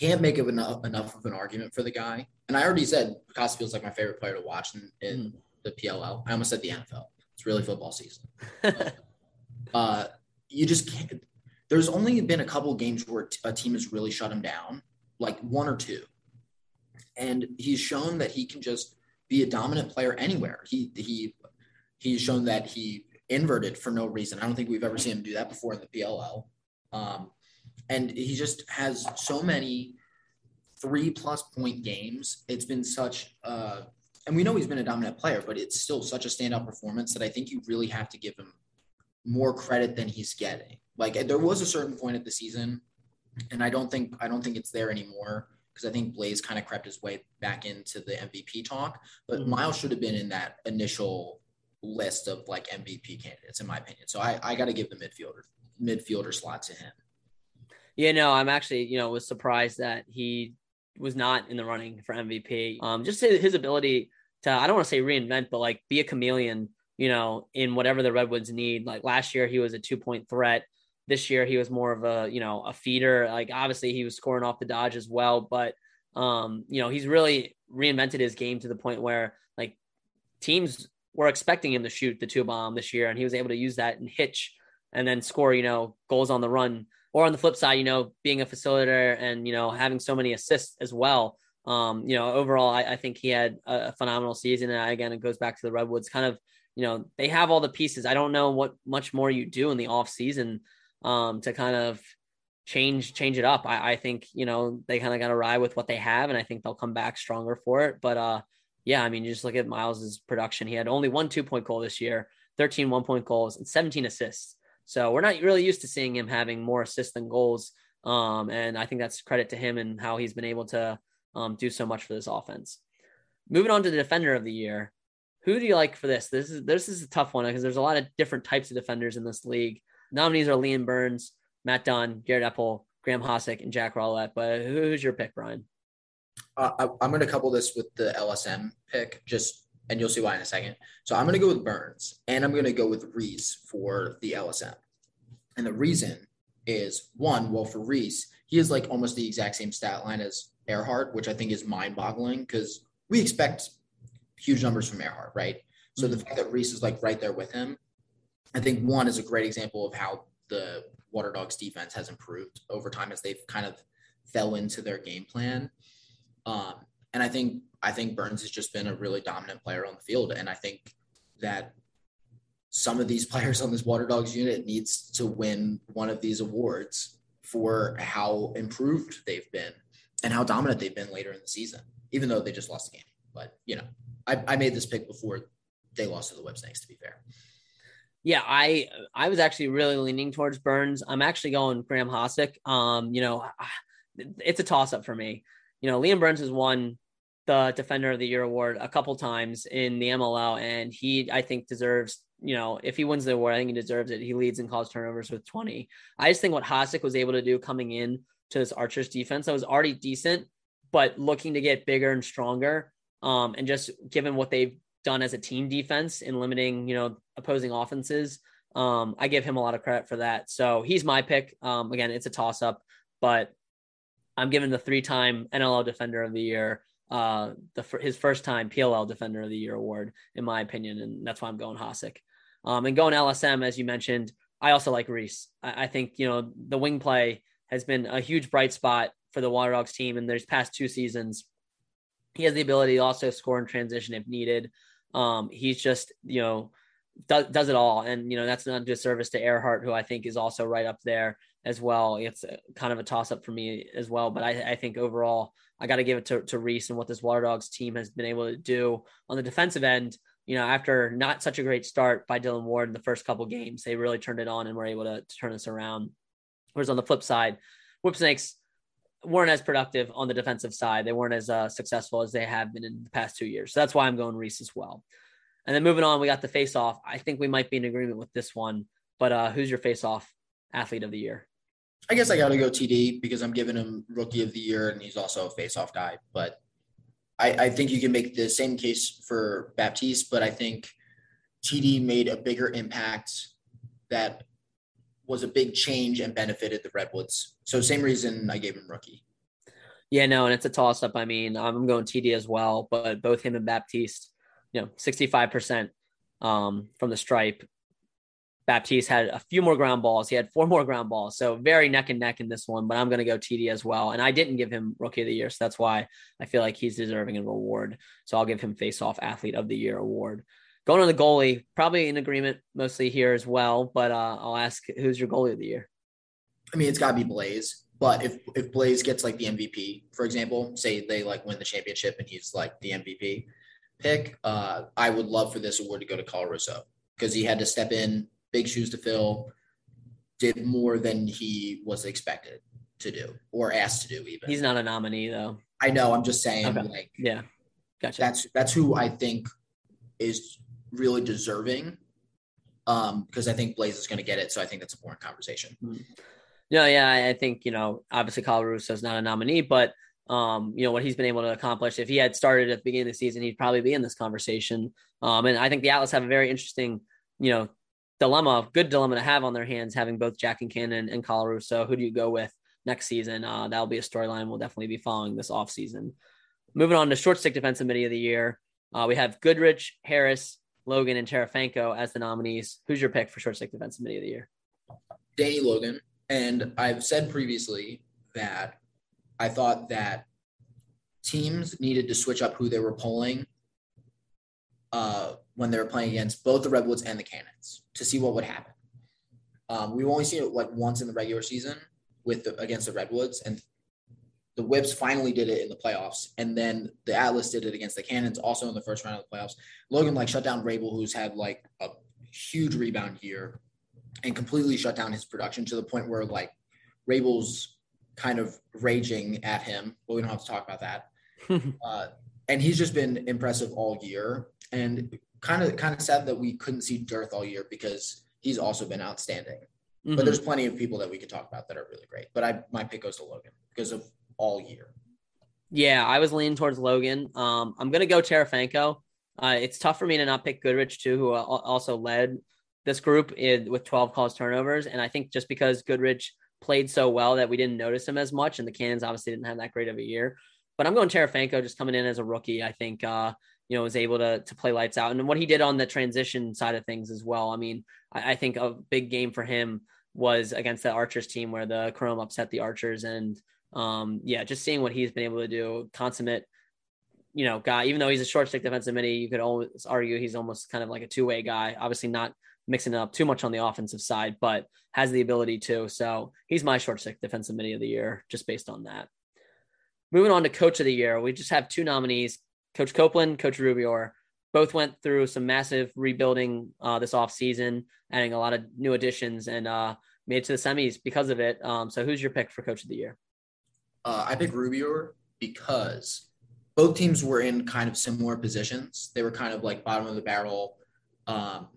can't make enough enough of an argument for the guy. And I already said Costa feels like my favorite player to watch in, in mm. the PLL. I almost said the NFL. It's really football season. uh, you just can't. There's only been a couple games where a team has really shut him down, like one or two, and he's shown that he can just be a dominant player anywhere. He he he's shown that he inverted for no reason. I don't think we've ever seen him do that before in the PLL. Um, and he just has so many three plus point games. It's been such, uh, and we know he's been a dominant player, but it's still such a standout performance that I think you really have to give him more credit than he's getting. Like there was a certain point of the season, and I don't think I don't think it's there anymore because I think Blaze kind of crept his way back into the MVP talk. But mm-hmm. Miles should have been in that initial list of like MVP candidates, in my opinion. So I, I got to give the midfielder midfielder slot to him. Yeah, no, I'm actually, you know, was surprised that he was not in the running for MVP. Um, just his ability to, I don't want to say reinvent, but like be a chameleon, you know, in whatever the Redwoods need. Like last year, he was a two point threat. This year, he was more of a, you know, a feeder. Like obviously, he was scoring off the dodge as well, but, um, you know, he's really reinvented his game to the point where like teams were expecting him to shoot the two bomb this year, and he was able to use that and hitch and then score, you know, goals on the run or on the flip side, you know, being a facilitator and, you know, having so many assists as well. Um, you know, overall, I, I think he had a, phenomenal season. And again, it goes back to the Redwoods kind of, you know, they have all the pieces. I don't know what much more you do in the off season um, to kind of change, change it up. I, I think, you know, they kind of got to ride with what they have and I think they'll come back stronger for it. But, uh, yeah, I mean, you just look at Miles's production. He had only one two point goal this year, 13 one point goals, and 17 assists. So we're not really used to seeing him having more assists than goals. Um, and I think that's credit to him and how he's been able to um, do so much for this offense. Moving on to the defender of the year, who do you like for this? This is this is a tough one because there's a lot of different types of defenders in this league. Nominees are Liam Burns, Matt Dunn, Garrett Epple, Graeme Hossack, and Jack Rowlett. But who's your pick, Brian? Uh, I, am going to couple this with the LSM pick, just and you'll see why in a second. So I'm going to go with Burns, and I'm going to go with Reese for the LSM. And the reason is one, well, for Reese, he is like almost the exact same stat line as Ehrhardt, which I think is mind-boggling because we expect huge numbers from Ehrhardt, right? So the fact that Reese is like right there with him, I think one is a great example of how the Water Dogs defense has improved over time as they've kind of fell into their game plan. Um, and I think I think Burns has just been a really dominant player on the field, and I think that some of these players on this Water Dogs unit needs to win one of these awards for how improved they've been and how dominant they've been later in the season, even though they just lost the game. But you know, I, I made this pick before they lost to the Whip Snakes. To be fair. Yeah, I I was actually really leaning towards Burns. I'm actually going Graeme Hossack. Um, you know, it's a toss up for me. You know, Liam Burns has won the Defender of the Year award a couple times in the MLL, and he I think deserves. You know, if he wins the award, I think he deserves it. He leads in calls turnovers with 20. I just think what Hossack was able to do coming in to this Archers defense that was already decent, but looking to get bigger and stronger. Um, and just given what they've done as a team defense in limiting, you know, opposing offenses, um, I give him a lot of credit for that. So he's my pick. Um, again, it's a toss up, but I'm giving the three time NLL Defender of the Year, uh, the his first time PLL Defender of the Year award, in my opinion, and that's why I'm going Hossack. Um, and going LSM, as you mentioned, I also like Reese. I, I think you know the wing play has been a huge bright spot for the Water Dogs team in their past two seasons. He has the ability to also score in transition if needed. Um, he's just, you know, does, does it all. And, you know, that's not a disservice to Ehrhardt, who I think is also right up there as well. It's kind of a toss up for me as well. But I, I think overall, I got to give it to, to Reese and what this Water Dogs team has been able to do on the defensive end. You know, after not such a great start by Dillon Ward in the first couple games, they really turned it on and were able to, to turn this around. Whereas on the flip side, Whip Snakes weren't as productive on the defensive side. They weren't as uh, successful as they have been in the past two years. So that's why I'm going Reese as well. And then moving on, we got the face off. I think we might be in agreement with this one. But uh, who's your face off athlete of the year? I guess I got to go TD because I'm giving him rookie of the year and he's also a face off guy. But I, I think you can make the same case for Baptiste, but I think TD made a bigger impact that was a big change and benefited the Redwoods. So same reason I gave him rookie. Yeah, no, and it's a toss up. I mean, I'm going TD as well, but both him and Baptiste, you know, 65% um, from the stripe. Baptiste had a few more ground balls. He had four more ground balls. So very neck and neck in this one, but I'm going to go TD as well. And I didn't give him rookie of the year. So that's why I feel like he's deserving of an award. So I'll give him face off athlete of the year award. Going on the goalie, probably in agreement mostly here as well. But uh, I'll ask, who's your goalie of the year? I mean, it's got to be Blaze. But if if Blaze gets like the MVP, for example, say they like win the championship and he's like the MVP pick, uh, I would love for this award to go to Kyle Russo because he had to step in, big shoes to fill, did more than he was expected to do or asked to do. Even he's not a nominee though. I know. I'm just saying. Okay. Like, yeah, gotcha. That's that's who I think is really deserving um, because I think Blaze is going to get it. So I think that's a important conversation. Mm-hmm. No, yeah, I think you know, obviously Kyle Russo is not a nominee, but um, you know what he's been able to accomplish. If he had started at the beginning of the season, he'd probably be in this conversation. Um, and I think the Atlas have a very interesting, you know, dilemma, good dilemma to have on their hands, having both Jack Concannon and Kyle Russo. Who do you go with next season? Uh, that'll be a storyline we'll definitely be following this off season. Moving on to short stick defensive committee of the year, uh, we have Goodrich, Harris, Logan, and Tarafanko as the nominees. Who's your pick for short stick defensive committee of the year? Danny Logan. And I've said previously that I thought that teams needed to switch up who they were polling uh, when they were playing against both the Redwoods and the Cannons to see what would happen. Um, we've only seen it like once in the regular season with the, against the Redwoods, and the Whips finally did it in the playoffs, and then the Atlas did it against the Cannons also in the first round of the playoffs. Logan like shut down Rabil, who's had like a huge rebound year, and completely shut down his production to the point where like Rabil's kind of raging at him. But we don't have to talk about that. uh, and he's just been impressive all year. And kind of kind of sad that we couldn't see Dearth all year because he's also been outstanding. Mm-hmm. But there's plenty of people that we could talk about that are really great. But I my pick goes to Logan because of all year. Yeah, I was leaning towards Logan. Um, I'm gonna go Tarafanko. Uh, it's tough for me to not pick Goodrich too, who also led this group in, with 12 calls turnovers. And I think just because Goodrich played so well that we didn't notice him as much, and the Cannons obviously didn't have that great of a year. But I'm going Tarafanko just coming in as a rookie. I think uh, you know was able to to play lights out, and what he did on the transition side of things as well. I mean, I, I think a big game for him was against the Archers team where the Chrome upset the Archers, and um, yeah, just seeing what he's been able to do, consummate you know, guy, even though he's a short stick defensive mini, you could always argue he's almost kind of like a two way guy. Obviously, not mixing it up too much on the offensive side, but has the ability to. So he's my short stick defensive mini of the year, just based on that. Moving on to coach of the year, we just have two nominees Coach Copelan, Coach Rubeor. Both went through some massive rebuilding uh, this offseason, adding a lot of new additions and uh, made it to the semis because of it. Um, so, who's your pick for Coach of the Year? Uh, I pick Rubeor because both teams were in kind of similar positions. They were kind of like bottom of the barrel. Um,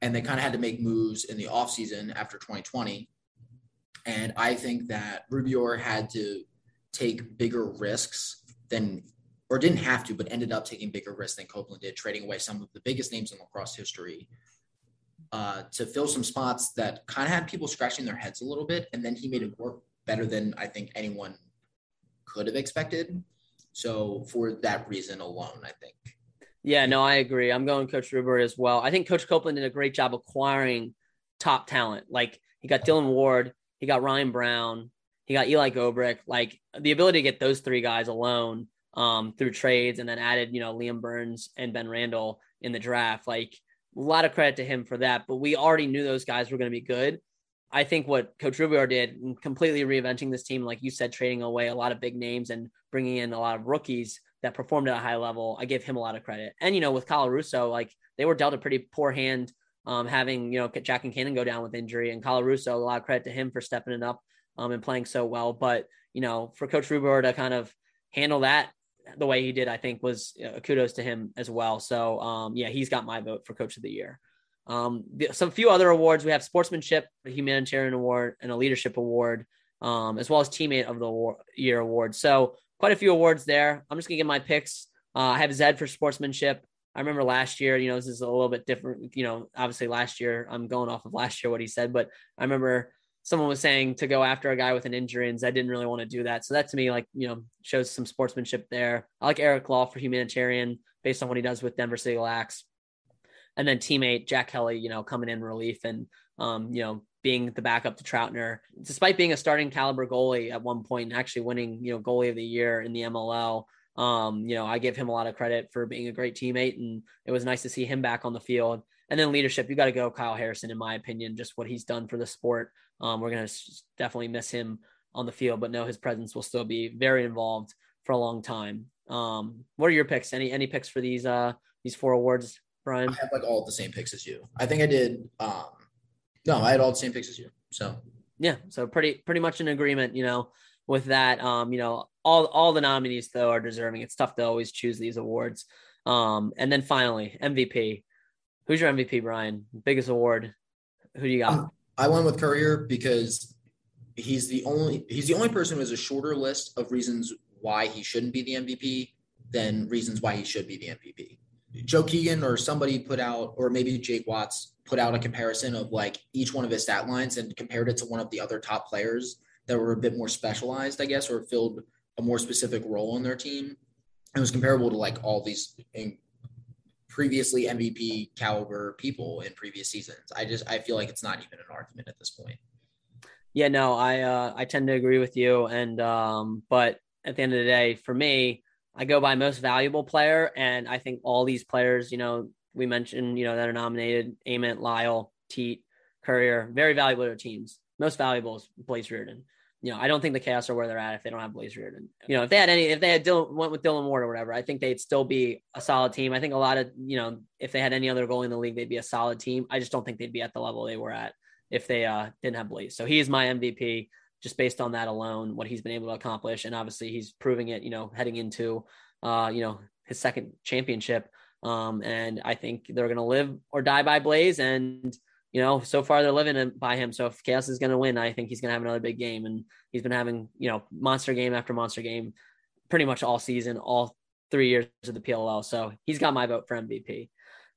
and they kind of had to make moves in the offseason after 2020. And I think that Rubeor had to take bigger risks than, or didn't have to, but ended up taking bigger risks than Copelan did, trading away some of the biggest names in lacrosse history uh, to fill some spots that kind of had people scratching their heads a little bit. And then he made it work better than I think anyone could have expected. So for that reason alone, I think yeah, no, I agree. I'm going Coach Rubeor as well. I think Coach Copelan did a great job acquiring top talent. Like he got Dillon Ward, he got Ryan Brown, he got Eli Gobrecht. Like the ability to get those three guys alone um, through trades, and then added you know Liam Burns and Ben Randall in the draft. Like a lot of credit to him for that. But we already knew those guys were going to be good. I think what Coach Rubeor did, completely reinventing this team, like you said, trading away a lot of big names and bringing in a lot of rookies that performed at a high level. I give him a lot of credit. And, you know, with Kyle Russo, like they were dealt a pretty poor hand um, having, you know, Jack Concannon go down with injury and Kyle Russo, a lot of credit to him for stepping it up um, and playing so well. But, you know, for Coach Rubeor to kind of handle that the way he did, I think was kudos to him as well. So, um, yeah, he's got my vote for Coach of the Year. Um, some few other awards we have sportsmanship, a humanitarian award, and a leadership award, um, as well as teammate of the war- year award. So quite a few awards there. I'm just gonna get my picks. Uh, I have Zed for sportsmanship. I remember last year, you know, this is a little bit different. You know, obviously last year, I'm going off of last year what he said, but I remember someone was saying to go after a guy with an injury, and I didn't really want to do that. So that to me, like, you know, shows some sportsmanship there. I like Eric Law for humanitarian based on what he does with Denver City Lax. And then teammate Jack Kelly, you know, coming in relief and, um, you know, being the backup to Troutner, despite being a starting caliber goalie at one point and actually winning, you know, goalie of the year in the MLL. Um, you know, I give him a lot of credit for being a great teammate, and it was nice to see him back on the field. And then leadership, you got to go Kyle Harrison, in my opinion, just what he's done for the sport. Um, we're gonna definitely miss him on the field, but know his presence will still be very involved for a long time. Um, what are your picks? Any any picks for these uh these four awards, Brian? I have like all the same picks as you. I think I did um no, I had all the same picks as you. So yeah, so pretty pretty much in agreement, you know, with that. Um, you know, all all the nominees though are deserving. It's tough to always choose these awards. Um, and then finally, MVP. Who's your MVP, Brian? Biggest award. Who do you got? Um, I went with Currier because he's the only he's the only person who has a shorter list of reasons why he shouldn't be the MVP than reasons why he should be the MVP. Joe Keegan or somebody put out, or maybe Jake Watts put out a comparison of like each one of his stat lines and compared it to one of the other top players that were a bit more specialized, I guess, or filled a more specific role in their team. It was comparable to like all these previously MVP caliber people in previous seasons. I just I feel like it's not even an argument at this point. Yeah, no, I uh, I tend to agree with you, and um, but at the end of the day, for me, I go by most valuable player, and I think all these players, you know, we mentioned, you know, that are nominated, Ament, Lyle, Teat, Currier, very valuable to teams. Most valuable is Blaze Riorden. You know, I don't think the Chaos are where they're at if they don't have Blaze Riorden. You know, if they had any, if they had Dillon, went with Dillon Ward or whatever, I think they'd still be a solid team. I think a lot of, you know, if they had any other goal in the league, they'd be a solid team. I just don't think they'd be at the level they were at if they uh, didn't have Blaze. So he is my MVP just based on that alone, what he's been able to accomplish, and obviously he's proving it. You know, heading into uh, you know his second championship. Um, and I think they're going to live or die by Blaze. And, you know, so far they're living by him. So if Chaos is going to win, I think he's going to have another big game. And he's been having, you know, monster game after monster game pretty much all season, all three years of the PLL. So he's got my vote for MVP.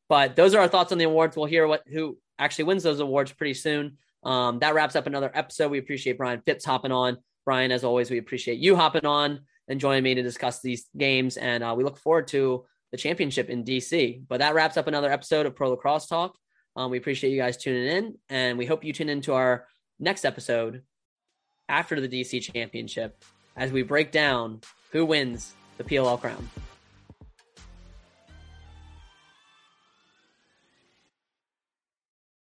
But those are our thoughts on the awards. We'll hear what who actually wins those awards pretty soon. Um, that wraps up another episode. We appreciate Brian Phipps hopping on. Brian, as always, we appreciate you hopping on and joining me to discuss these games. And uh, we look forward to the championship in DC. But that wraps up another episode of Pro Lacrosse Talk. Um, we appreciate you guys tuning in, and we hope you tune into our next episode after the DC championship as we break down who wins the PLL crown.